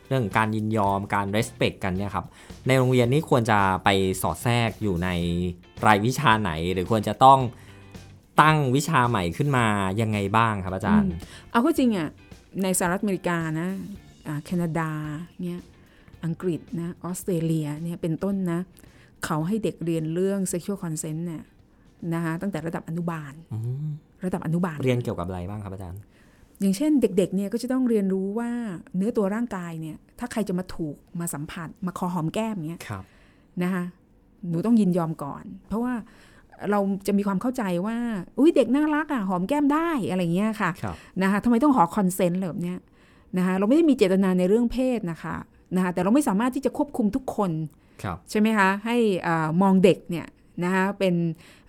Speaker 2: เรื่องของการยินยอมการ respect กันเนี่ยครับ ในโรงเรียนนี่ควรจะไปสอดแทรกอยู่ในรายวิชาไหน หรือควรจะต้องตั้งวิชาใหม่ขึ้นมายังไงบ้างครับอาจารย์
Speaker 3: เอาก็จริงอะในสหรัฐอเมริกานะอ่าแคนาดาเนี่ยอังกฤษนะออสเตรเลียเนี่ยเป็นต้นนะ เขาให้เด็กเรียนเรื่อง sexual consent เนี่ยนะคะตั้งแต่ระดับอนุบาล
Speaker 2: อืม
Speaker 3: ระดับอนุบาล
Speaker 2: เรียนเกี่ยวกับอะไรบ้างครับอาจารย์
Speaker 3: อย่างเช่นเด็กๆเนี่ยก็จะต้องเรียนรู้ว่าเนื้อตัวร่างกายเนี่ย ถ้าใครจะมาถูกมาสัมผัสมาคอหอมแก้มเนี่ย
Speaker 2: ครับ
Speaker 3: นะคะหนูต้องยินยอมก่อน เพราะว่าเราจะมีความเข้าใจว่า อุ้ยเด็กน่ารักอะหอมแก้มได้อะไรเงี้ยค่ะ
Speaker 2: ครับ
Speaker 3: นะคะทำไมต้องขอคอนเซนต์แบบเนี้ยนะคะเราไม่ได้มีเจตนาในเรื่องเพศนะคะนะคะแต่เราไม่สามารถที่จะควบคุมทุกคน
Speaker 2: ครับ
Speaker 3: ใช่ไหมคะ ให้อามองเด็กเนี่ยนะคะเป็น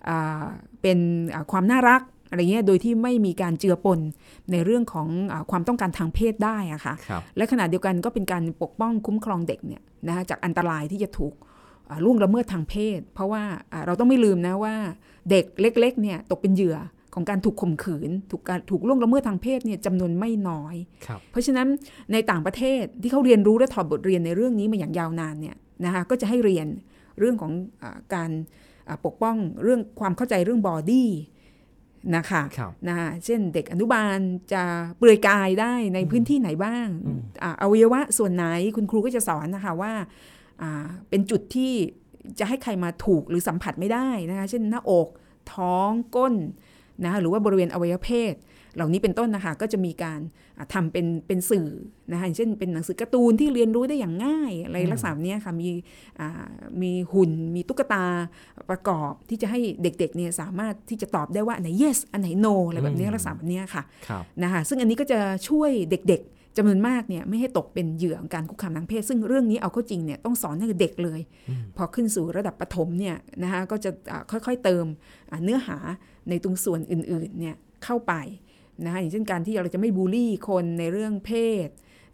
Speaker 3: อ่าเป็นอ่าความน่ารักอะไรเงี้ยโดยที่ไม่มีการเจือปนในเรื่องของอาความต้องการทางเพศได้อะค่ะ
Speaker 2: ครับ
Speaker 3: และขณะเดียวกันก็เป็นการปกป้องคุ้มครองเด็กเนี่ยนะคะจากอันตรายที่จะถูกอ่าล่วงละเมิดทางเพศ เพราะว่าอ่าเราต้องไม่ลืมนะว่าเด็กเล็กๆเนี่ยตกเป็นเหยื่อของการถูกข่มขืน ถูกการถูกล่วงละเมิดทางเพศเนี่ยจำนวนไม่น้อย
Speaker 2: ครับ
Speaker 3: เพราะฉะนั้นในต่างประเทศที่เขาเรียนรู้และถอดบทเรียนในเรื่องนี้มาอย่างยาวนานเนี่ย นะคะก็จะให้เรียนเรื่องของอาการอ่าปกป้องเรื่องความเข้าใจเรื่องบอดี้นะคะ
Speaker 2: ครับ
Speaker 3: นะคะเช่นเด็กอนุบาลจะเปลือยกายได้ในพื้นที่ไหนบ้าง
Speaker 2: อืม
Speaker 3: อ่าอวัยวะส่วนไหนคุณครูก็จะสอนนะคะว่าอ่าเป็นจุดที่จะให้ใครมาถูกหรือสัมผัสไม่ได้นะคะเช่นหน้าอกท้องก้นนะคะหรือว่าบริเวณอวัยวะเพศ เหล่านี้เป็นต้นนะคะก็จะมีการอ่าทำเป็นเป็นสื่อนะคะอย่างเช่นเป็นหนังสือการ์ตูนที่เรียนรู้ได้อย่างง่ายอะไรลักษณะแบบเนี้ยค่ะมีอ่ามีหุ่น มีตุ๊กตาประกอบที่จะให้เด็กๆเนี่ยสามารถที่จะตอบได้ว่าอันไหน yes อันไหน no อะไรแบบเนี้ย
Speaker 2: อืม
Speaker 3: ลักษณะแบบเนี้ยค่ะ
Speaker 2: ครับ
Speaker 3: นะคะซึ่งอันนี้ก็จะช่วยเด็กๆจำนวนมากเนี่ยไม่ให้ตกเป็นเหยื่อของการคุกคามทางเพศ ซึ่งเรื่องนี้เอาเข้าจริงเนี่ยต้องสอนให้เด็กเลย พอขึ้นสู่ระดับประถมเนี่ยนะคะก็จะอ่าค่อยๆเติมอ่าเนื้อหาในตรงส่วนอื่นๆเนี่ยเข้าไป นะคะอย่างเช่นการที่เราจะไม่บูลลี่คนในเรื่องเพศ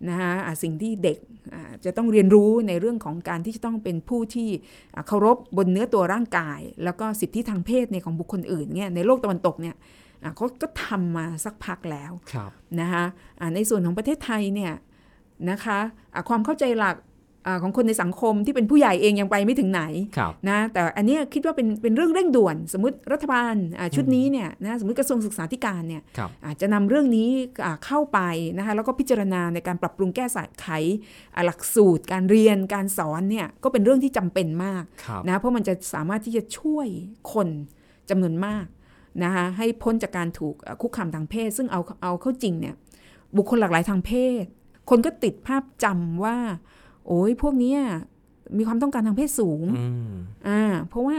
Speaker 3: นะคะอ่าสิ่งที่เด็กอ่าจะต้องเรียนรู้ในเรื่องของการที่จะต้องเป็นผู้ที่อ่าเคารพบนเนื้อตัวร่างกาย แล้วก็สิทธิทางเพศในของบุคคลอื่นเนี่ยในโลกตะวันตกเนี่ยอ่าเขาก็ทำมาสักพักแล้ว
Speaker 2: ครับ
Speaker 3: นะคะอ่าในส่วนของประเทศไทยเนี่ยนะคะอ่าความเข้าใจหลัก อาของคนในสังคมที่เป็นผู้ใหญ่เองยังไปไม่ถึงไหน
Speaker 2: ครับ
Speaker 3: นะแต่อันเนี้ยคิดว่าเป็นเป็นเรื่องเร่งด่วน สมมติรัฐบาลอ่าชุดนี้เนี่ยนะสมมติกระทรวงศึกษาธิการเนี่ย
Speaker 2: ครับ
Speaker 3: อาจจะนำเรื่องนี้อ่าเข้าไปนะคะแล้วก็พิจารณาในการปรับปรุงแก้ไขอ่าหลักสูตร การเรียนการสอนเนี่ยก็เป็นเรื่องที่จำเป็นมาก
Speaker 2: ครับ
Speaker 3: นะเพราะมันจะสามารถที่จะช่วยคนจำนวนมากนะคะให้พ้นจากการถูกเอ่อคุกคามทางเพศ ซึ่งเอาเอาเข้าจริงเนี่ยบุคคลหลากหลายทางเพศ คนก็ติดภาพจำว่า โอ้ยพวกเนี้ยมีความต้องการทางเพศสูง
Speaker 2: อืม
Speaker 3: อ่าเพราะว่า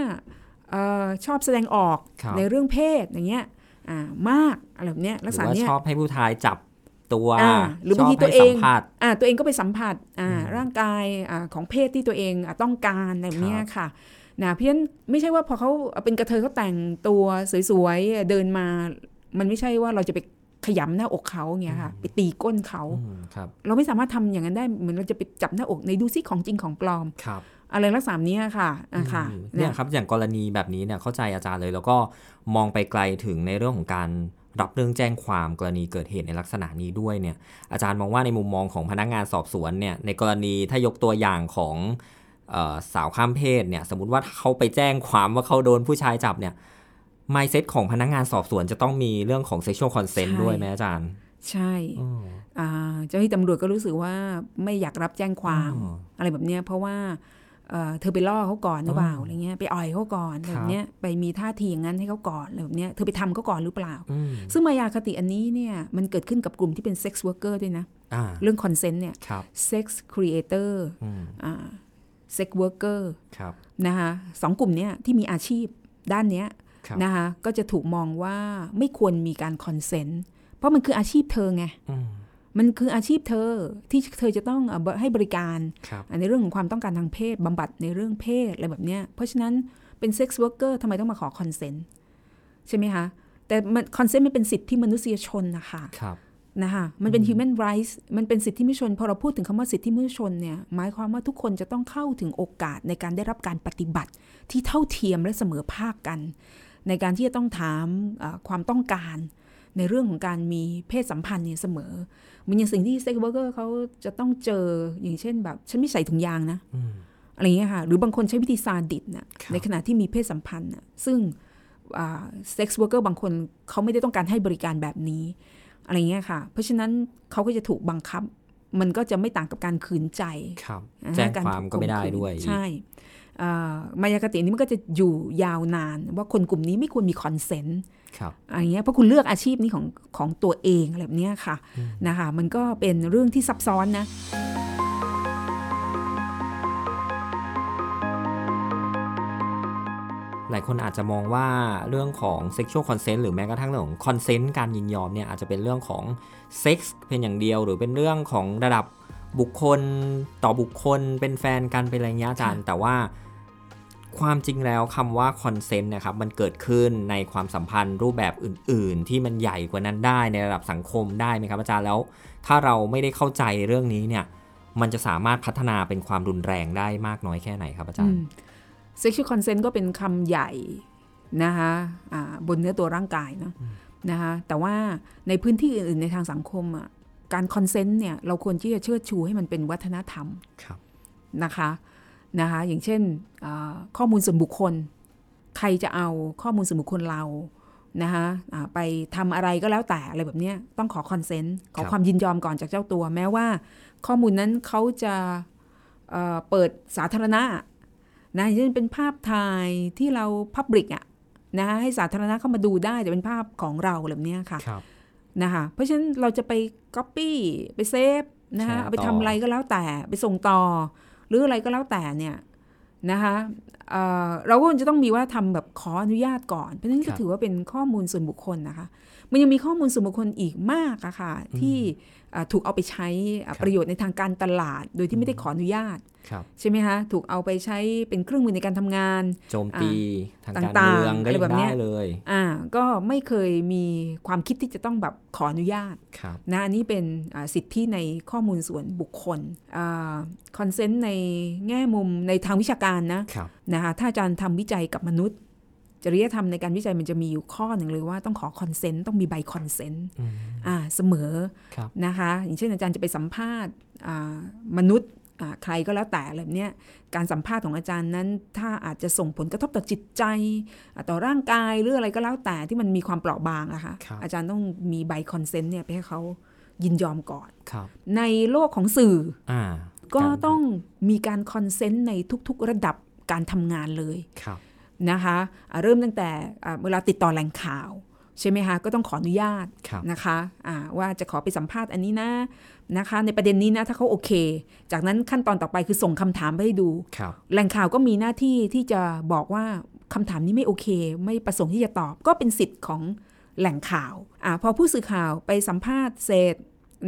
Speaker 3: เออชอบแสดงออก
Speaker 2: ครับ
Speaker 3: ในเรื่องเพศอย่างเงี้ยอ่ามากอะไรแบบเนี้ย
Speaker 2: ห
Speaker 3: ลัก
Speaker 2: รื
Speaker 3: ษ
Speaker 2: อ
Speaker 3: ณะ
Speaker 2: ว่า
Speaker 3: เนี้ย
Speaker 2: ชอบให้ผู้ชายจับตัว
Speaker 3: อ่าหรือบางที
Speaker 2: ช
Speaker 3: ตัวเอง
Speaker 2: ให้สัมผัส
Speaker 3: อ่าตัวเองก็ไปสัมผัสอ่า
Speaker 2: อืม
Speaker 3: ร่างกายอ่าของเพศที่ตัวเองอะต้องการอะไรแบบเนี้ย
Speaker 2: ครับ
Speaker 3: ค่ะนะเพราะฉะนั้นไม่ใช่ว่าพอเขาเป็นกระเทยเขาแต่งตัวสวยๆเดินมา มันไม่ใช่ว่าเราจะไป ขยำหน้าอกเขาเงี้ยค่ะไปตีก้นเขา
Speaker 2: อืมครับ
Speaker 3: เราไม่สามารถทำอย่างนั้นได้เหมือนเราจะไปจับหน้าอกในดูซิของจริงของปลอม
Speaker 2: ครับ
Speaker 3: อะไรลักษณะเนี้ยค่ะอะค่ะ
Speaker 2: อืมเนี่ยครับอย่างกรณีแบบนี้เนี่ยเข้าใจอาจารย์เลย แล้วก็มองไปไกลถึงในเรื่องของการรับเรื่องแจ้งความกรณีเกิดเหตุในลักษณะนี้ด้วยเนี่ยอาจารย์มองว่าในมุมมองของพนักงานสอบสวนเนี่ยในกรณีถ้ายกตัวอย่างของเออสาวข้ามเพศเนี่ยสมมติว่าเขาไปแจ้งความว่าเขาโดนผู้ชายจับเนี่ย mindset ของพนักงานสอบสวนจะต้องมีเรื่องของ sexual consent
Speaker 3: ใช่
Speaker 2: ด้วยไหมอาจารย์
Speaker 3: ใช่
Speaker 2: อืม
Speaker 3: อ่าเจ้าหน้าที่ตำรวจก็รู้สึกว่าไม่อยากรับแจ้งความ
Speaker 2: อ๋อ
Speaker 3: อะไรแบบเนี้ยเพราะว่าเอ่อเธอไปล่อเขาก่อนหรือเปล่า
Speaker 2: อ๋ออ
Speaker 3: อะไรเงี้ยไปอ่อยเขาก่อน
Speaker 2: ครับ
Speaker 3: แบบเนี้ยไปมีท่าทีอย่างนั้นให้เขาก่อนอะไรแบบเนี้ยเธอไปทำเขาก่อนหรือเปล่า
Speaker 2: อืม
Speaker 3: ซึ่งมายาคติอันนี้เนี่ยมันเกิดขึ้นกับกลุ่มที่เป็น sex worker ด้วยนะ
Speaker 2: อ่า
Speaker 3: เรื่อง consent เนี่ย
Speaker 2: ครับ
Speaker 3: sex creator
Speaker 2: อืม
Speaker 3: อ่า sex worker
Speaker 2: ครับ
Speaker 3: นะคะสองกลุ่มเนี้ยที่มีอาชีพด้านเนี้ย
Speaker 2: ครับ
Speaker 3: นะคะก็จะถูกมองว่าไม่ควรมีการ consent เพราะมันคืออาชีพเธอไง
Speaker 2: อืม
Speaker 3: มันคืออาชีพเธอที่เธอจะต้องเอ่อให้บริการ
Speaker 2: ครับ
Speaker 3: ในเรื่องของความต้องการทางเพศบำบัดในเรื่องเพศอะไรแบบเนี้ยเพราะฉะนั้นเป็น sex worker ทำไมต้องมาขอ consent ใช่ไหมคะ แต่ consent มันเป็นสิทธิมนุษยชนนะคะ
Speaker 2: ครับ
Speaker 3: นะคะมันเป็น human rights มันเป็นสิทธิมนุษยชน พอเราพูดถึงคำว่าสิทธิมนุษยชนเนี่ยหมายความว่าทุกคนจะต้องเข้าถึงโอกาสในการได้รับการปฏิบัติที่เท่าเทียมและเสมอภาคกัน ในการที่จะต้องถามเอ่อความต้องการในเรื่องของการมีเพศสัมพันธ์เนี่ยเสมอเหมือนอย่างสิ่งที่ sex worker เขาจะต้องเจออย่างเช่นแบบ ฉันไม่ใส่ถุงยางนะ
Speaker 2: อืม
Speaker 3: อะไรเงี้ยค่ะ หรือบางคนใช้วิธีซาดิสม์น่ะ
Speaker 2: ครับ
Speaker 3: ในขณะที่มีเพศสัมพันธ์น่ะซึ่ง sex worker บางคนเขาไม่ได้ต้องการให้บริการแบบนี้ อะไรเงี้ยค่ะ เพราะฉะนั้นเขาก็จะถูกบังคับ มันก็จะไม่ต่างกับการขืนใจ
Speaker 2: ครับ
Speaker 3: นะฮะ
Speaker 2: แจ้ง
Speaker 3: ร
Speaker 2: ความก็ไม่ได้
Speaker 3: ข่มขืน
Speaker 2: ด้วย
Speaker 3: ใช่เอ่อ มายาคตินี้มันก็จะอยู่ยาวนาน ว่าคนกลุ่มนี้ไม่ควรมี consent
Speaker 2: ครับ
Speaker 3: อะไรเงี้ยเพราะคุณเลือกอาชีพนี้ของของตัวเองอะไรแบบเนี้ยค่ะนะคะมันก็เป็นเรื่องที่ซับซ้อนนะ
Speaker 2: หลายคนอาจจะมองว่าเรื่องของ sexual consent หรือแม้กระทั่งเรื่องของ consent การยินยอมเนี่ยอาจจะเป็นเรื่องของ sex เพียงอย่างเดียว หรือเป็นเรื่องของระดับบุคคลต่อบุคคลเป็นแฟนกันเป็นอะไรเงี้ยอาจารย์ แต่ว่า ความจริงแล้วคำว่า consent นะครับมันเกิดขึ้นในความสัมพันธ์รูปแบบอื่น ๆ ที่มันใหญ่กว่านั้นได้ในระดับสังคมได้ไหมครับอาจารย์แล้วถ้าเราไม่ได้เข้าใจเรื่องนี้เนี่ยมันจะสามารถพัฒนาเป็นความรุนแรงได้มากน้อยแค่ไหนครับอาจารย์
Speaker 3: sexual consent ก็เป็นคำใหญ่นะคะอ่าบนเนื้อตัวร่างกายเนาะนะคะแต่ว่าในพื้นที่อื่น ๆ ในทางสังคมอะการ consent เนี่ยเราควรที่จะเชิดชูให้มันเป็นวัฒนธรรม
Speaker 2: ครับ
Speaker 3: นะคะ นะคะอย่างเช่นอ่าข้อมูลส่วนบุคคล ใครจะเอาข้อมูลส่วนบุคคลเรานะคะอ่าไปทำอะไรก็แล้วแต่อะไรแบบเนี้ยต้องขอคอนเซนต์ขอ
Speaker 2: ครับ
Speaker 3: ความยินยอมก่อนจากเจ้าตัว แม้ว่าข้อมูลนั้นเขาจะเอ่อเปิดสาธารณะนะอย่างเช่นเป็นภาพถ่ายที่เราพับลิกอะนะคะให้สาธารณะเข้ามาดูได้แต่เป็นภาพของเราแบบเนี้ยค่ะ
Speaker 2: ครับ
Speaker 3: นะคะเพราะฉะนั้นเราจะไป Copy ไปเซฟนะคะ
Speaker 2: แชร์
Speaker 3: เอาไป
Speaker 2: ต่อ
Speaker 3: ทำอะไรก็แล้วแต่ไปส่งต่อ หรืออะไรก็แล้วแต่เนี่ยนะคะเอ่อเราก็ควรจะต้องมีว่าทำแบบขออนุญาตก่อน เพราะฉะนั้นก็ถือว่าเป็นข้อมูลส่วนบุคคลนะคะ มันยังมีข้อมูลส่วนบุคคลอีกมากอะค่ะที่เอ่อถูกเอาไปใช้อะ
Speaker 2: ครับ
Speaker 3: ประโยชน์ในทางการตลาด โดยที่ไม่ได้ขออนุญาต
Speaker 2: ครับ
Speaker 3: ใช่ไหมคะถูกเอาไปใช้เป็นเครื่องมือในการทำงาน
Speaker 2: โจมตีทางการเมือง
Speaker 3: ต่างๆ
Speaker 2: เมืองก็ยังได้เลย
Speaker 3: อะไรแบบเนี้ยอ่าก็ไม่เคยมีความคิดที่จะต้องแบบขออนุญาต
Speaker 2: ครับ
Speaker 3: นะอันนี้เป็นอ่าสิทธิในข้อมูลส่วนบุคคล consent ในแง่มุมในทางวิชาการนะครับนะคะถ้าอาจารย์ทำวิจัยกับมนุษย์ จริยธรรมในการวิจัยมันจะมีอยู่ข้อหนึ่งเลยว่าต้องขอ consent ต้องมีใบ consent อื
Speaker 2: ม
Speaker 3: อ่าเสมอ
Speaker 2: ครับ
Speaker 3: นะคะ อย่างเช่นอาจารย์จะไปสัมภาษณ์อ่ามนุษย์อ่าใครก็แล้วแต่อะไรแบบเนี้ยการสัมภาษณ์ของอาจารย์นั้น ถ้าอาจจะส่งผลกระทบต่อจิตใจอ่าต่อร่างกายหรืออะไรก็แล้วแต่ที่มันมีความเปราะบางอะค่ะ
Speaker 2: ครับ
Speaker 3: อาจารย์ต้องมีใบ consent เนี่ยไปให้เขายินยอมก่อน
Speaker 2: ครับ
Speaker 3: ในโลกของสื่อ
Speaker 2: อ่า
Speaker 3: ก็ต้องมีการ consent ในทุกๆระดับการทำงานเลย
Speaker 2: ครับ
Speaker 3: นะคะอ่าเริ่มตั้งแต่อ่าเวลาติดต่อแหล่งข่าวใช่ไหมคะก็ต้องขออนุญาต
Speaker 2: ครับ
Speaker 3: นะคะอ่าว่าจะขอไปสัมภาษณ์อันนี้นะนะคะ ในประเด็นนี้นะถ้าเขาโอเค จากนั้นขั้นตอนต่อไปคือส่งคำถามไปให้ดู
Speaker 2: ครับ
Speaker 3: แหล่งข่าวก็มีหน้าที่ที่จะบอกว่าคำถามนี้ไม่โอเค ไม่ประสงค์ที่จะตอบก็เป็นสิทธิ์ของแหล่งข่าวอาพอผู้สื่อข่าวไปสัมภาษณ์เสร็จ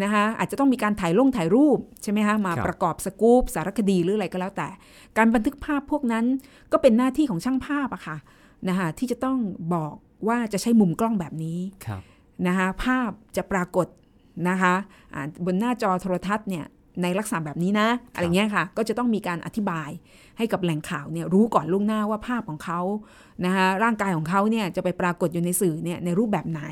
Speaker 3: นะคะอาจจะต้องมีการถ่ายลงถ่ายรูปใช่ไหมคะมา
Speaker 2: ครับ
Speaker 3: ประกอบสกู๊ปสารคดีหรืออะไรก็แล้วแต่ การบันทึกภาพพวกนั้นก็เป็นหน้าที่ของช่างภาพอะค่ะนะคะที่จะต้องบอกว่าจะใช้มุมกล้องแบบนี้
Speaker 2: ครับ
Speaker 3: นะคะภาพจะปรากฏนะคะอ่าบนหน้าจอโทรทัศน์เนี่ยในลักษณะแบบนี้นะ อะไรเงี้ยค่ะ ก็จะต้องมีการอธิบาย ให้กับแหล่งข่าวเนี่ยรู้ก่อนล่วงหน้าว่าภาพของเขานะคะร่างกายของเขาเนี่ยจะไปปรากฏอยู่ในสื่อเนี่ยในรูปแบบไหน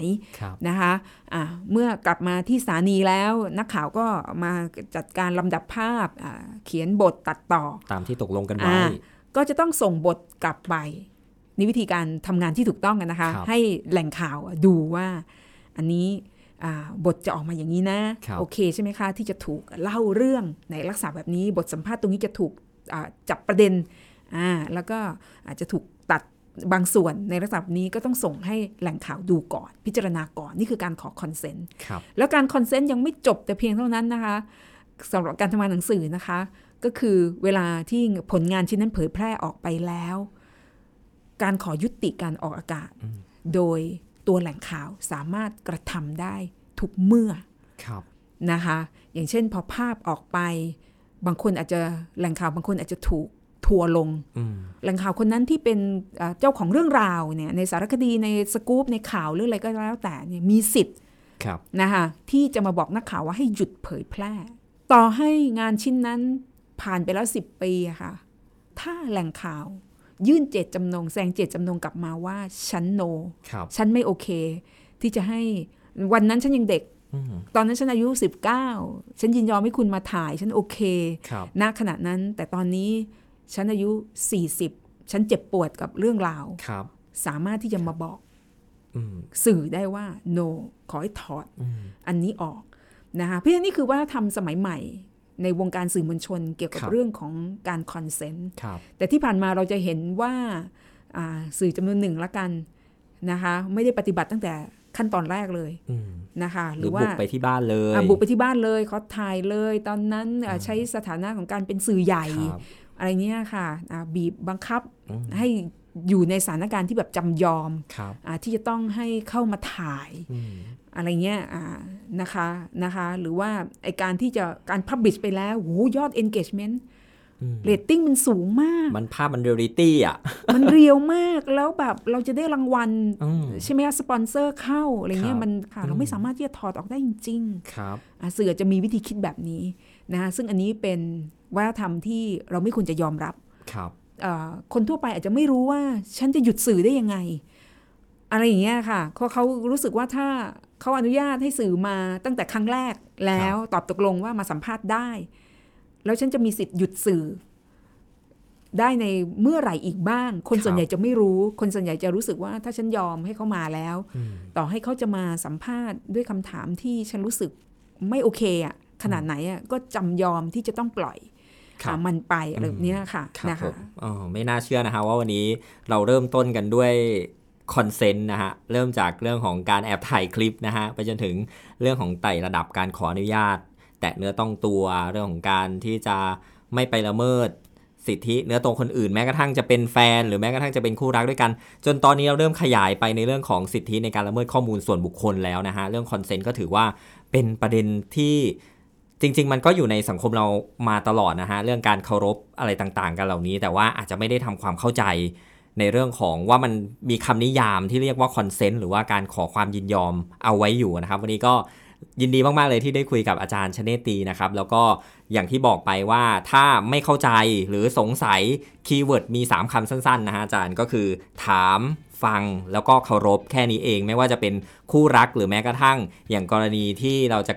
Speaker 2: ครับ
Speaker 3: นะคะอ่าเมื่อกลับมาที่สถานีแล้วนักข่าวก็มาจัดการลำดับภาพอ่าเขียนบทตัดต่อ
Speaker 2: ตามที่ตกลงกันไว้
Speaker 3: อ่าก็จะต้องส่งบทกลับไปนี่วิธีการทำงานที่ถูกต้องกันนะคะ
Speaker 2: ครับ
Speaker 3: ให้แหล่งข่าวดูว่าอันนี้อ่าบทจะออกมาอย่างนี้นะ
Speaker 2: ครับ
Speaker 3: โอเคใช่ไหมคะ ที่จะถูกเล่าเรื่องในลักษณะแบบนี้ บทสัมภาษณ์ตรงนี้จะถูกอ่า จับประเด็นอ่าแล้วก็อาจจะถูกตัดบางส่วนในลักษณะแบบนี้ก็ต้องส่งให้แหล่งข่าวดูก่อน พิจารณาก่อนนี่คือการขอ consent
Speaker 2: ครับ
Speaker 3: แล้วการ consent ยังไม่จบแต่เพียงเท่านั้นนะคะสำหรับการทำงานหนังสือนะคะ ก็คือเวลาที่ผลงานชิ้นนั้นเผยแพร่ออกไปแล้ว การขอยุติการออกอากาศ โดยตัวแหล่งข่าวสามารถกระทำได้ทุกเมื่อ
Speaker 2: ครับ
Speaker 3: นะคะ อย่างเช่นพอภาพออกไป บางคนอาจจะแหล่งข่าวบางคนอาจจะถูกทัวร์ลง
Speaker 2: อืม
Speaker 3: แหล่งข่าวคนนั้นที่เป็นเอ่อเจ้าของเรื่องราวเนี่ยในสารคดีในสกู๊ปในข่าวหรืออะไรก็แล้วแต่เนี่ยมีสิทธิ์
Speaker 2: ครับ
Speaker 3: นะคะที่จะมาบอกนักข่าวว่าให้หยุดเผยแพร่ ต่อให้งานชิ้นนั้นผ่านไปแล้วสิบปีอะค่ะ ถ้าแหล่งข่าว ยื่นเจตจำนงแสดงเจตจำนงกลับมาว่าฉันโน
Speaker 2: ครับ
Speaker 3: ฉันไม่โอเค ที่จะให้วันนั้นฉันยังเด็ก
Speaker 2: อืม
Speaker 3: ตอนนั้นฉันอายุ 19 ฉันยินยอมให้คุณมาถ่าย ฉันโอเค
Speaker 2: ครับ
Speaker 3: ณขณะนั้น แต่ตอนนี้ฉันอายุ 40 ฉันเจ็บปวดกับเรื่องราว
Speaker 2: ครับ
Speaker 3: สามารถที่จะมาบอก
Speaker 2: อืม
Speaker 3: สื่อได้ว่า no ขอให้ถอด
Speaker 2: อืม
Speaker 3: อันนี้ออกนะคะเพราะฉะนั้นนี่คือว่าทำสมัยใหม่ในวงการสื่อมวลชนเกี่ยวกับ
Speaker 2: ครับ
Speaker 3: เรื่องของการคอนเซนต์
Speaker 2: ครับ
Speaker 3: แต่ที่ผ่านมาเราจะเห็นว่าอ่าสื่อจำนวนหนึ่งละกันนะคะไม่ได้ปฏิบัติตั้งแต่ ขั้นตอนแรกเลย
Speaker 2: อืม
Speaker 3: นะคะ
Speaker 2: ห
Speaker 3: ห
Speaker 2: รื
Speaker 3: รืออ
Speaker 2: บุ
Speaker 3: ว่าก
Speaker 2: ไปที่บ้านเลย
Speaker 3: อะบุกไปที่บ้านเลยเขาถ่ายเลย ตอนนั้นอะใช้สถานะของการเป็นสื่อใหญ่
Speaker 2: ครับ
Speaker 3: อะไรเนี้ยค่ะอะบีบบังคับ
Speaker 2: อืม
Speaker 3: ให้อยู่ในสถานการณ์ที่แบบจำยอม
Speaker 2: ครับ
Speaker 3: อะที่จะต้องให้เข้ามาถ่าย
Speaker 2: อืม
Speaker 3: อะไรเงี้ยอ่านะคะนะคะ หรือว่าไอการที่จะการ publish ไปแล้วโหยอด engagement
Speaker 2: อืม
Speaker 3: เรตติ้งมันสูงมาก
Speaker 2: มันภาพมันเรียลิตี้อะ
Speaker 3: มัน real มากแล้วแบบเราจะได้รางวัล
Speaker 2: อืม
Speaker 3: ใช่ไหมคะสปอนเซอร์เข้าอะไรเงี้
Speaker 2: ครับ
Speaker 3: มันค่ะ
Speaker 2: อืม
Speaker 3: เราไม่สามารถที่จะถอดออกได้จริง
Speaker 2: ครับ
Speaker 3: ๆอะสื่อจะมีวิธีคิดแบบนี้นะคะซึ่งอันนี้เป็นวัฒนธรรมที่เราไม่ควรจะยอมรับ
Speaker 2: ครับ
Speaker 3: เอ่อคนทั่วไปอาจจะไม่รู้ว่าฉันจะหยุดสื่อได้ยังไง อะไรอย่างเงี้ยค่ะเพราะเขารู้สึกว่าถ้าเขาอนุญาตให้สื่อมาตั้งแต่ครั้งแรกแล้วตอบตกลงว่ามาสัมภาษณ์ได้ แล้วฉันจะมีสิทธิ์หยุดสื่อ ได้ในเมื่อไหร่อีกบ้าง คนส่วนใหญ่จะไม่รู้ คนส่วนใหญ่จะรู้สึกว่า ถ้าฉันยอมให้เขามาแล้ว
Speaker 2: อืม
Speaker 3: ต่อให้เขาจะมาสัมภาษณ์ด้วยคำถามที่ฉันรู้สึกไม่โอเคอะขนาดไหนอะก็จำยอมที่จะต้องปล่อย
Speaker 2: ครับ
Speaker 3: อะมันไปอะไรแบบเนี้ยค่ะ
Speaker 2: ครับ
Speaker 3: นะคะผ
Speaker 2: มอ๋อไม่น่าเชื่อนะฮะว่าวันนี้เราเริ่มต้นกันด้วย consent นะฮะเริ่มจากเรื่องของการแอบถ่ายคลิปนะฮะไปจนถึงเรื่องของไต่ระดับการขออนุญาต แตะเนื้อต้องตัวเรื่องของการที่จะไม่ไปละเมิดสิทธิเนื้อตัวคนอื่นแม้กระทั่งจะเป็นแฟน หรือแม้กระทั่งจะเป็นคู่รักด้วยกัน จนตอนนี้เราเริ่มขยายไปในเรื่องของสิทธิในการละเมิดข้อมูลส่วนบุคคลแล้วนะฮะเรื่อง consent ก็ถือว่าเป็นประเด็นที่จริง ๆ มันก็อยู่ในสังคมเรามาตลอดนะฮะเรื่องการเคารพอะไรต่างๆ กันเหล่านี้ แต่ว่าอาจจะไม่ได้ทำความเข้าใจในเรื่องของว่ามันมีคำนิยามที่เรียกว่า consent หรือว่าการขอความยินยอมเอาไว้อยู่นะครับ วันนี้ก็ ยินดีมาก ๆ เลยที่ได้คุยกับอาจารย์ชเนตีนะครับ แล้วก็อย่างที่บอกไปว่าถ้าไม่เข้าใจหรือสงสัย keyword มี 3คำสั้น ๆ นะฮะอาจารย์ก็คือถามฟังแล้วก็เคารพแค่นี้เอง ไม่ว่าจะเป็นคู่รักหรือแม้กระทั่ง อย่างกรณีที่เราจะ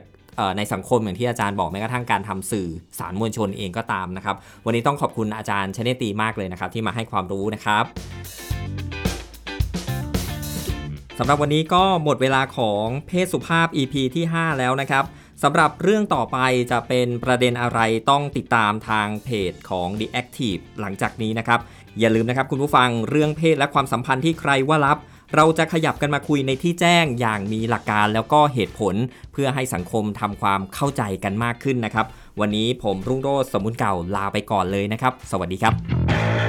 Speaker 2: ในสังคมอย่างที่อาจารย์บอกแม้กระทั่งการทำสื่อสารมวลชนเองก็ตามนะครับ วันนี้ต้องขอบคุณอาจารย์ชเนตีมากเลยนะครับ ที่มาให้ความรู้นะครับ สำหรับวันนี้ก็หมดเวลาของเพศสุภาพ EP ที่ 5 แล้วนะครับสำหรับเรื่องต่อไปจะเป็นประเด็นอะไรต้องติดตามทางเพจของ The Active หลังจากนี้นะครับ อย่าลืมนะครับคุณผู้ฟังเรื่องเพศและความสัมพันธ์ที่ใครว่าลับ เราจะขยับกันมาคุยในที่แจ้งอย่างมีหลักการแล้วก็เหตุผล เพื่อให้สังคมทำความเข้าใจกันมากขึ้นนะครับ วันนี้ผมรุ่งโรจน์สมุนเก่าลาไปก่อนเลยนะครับ สวัสดีครับ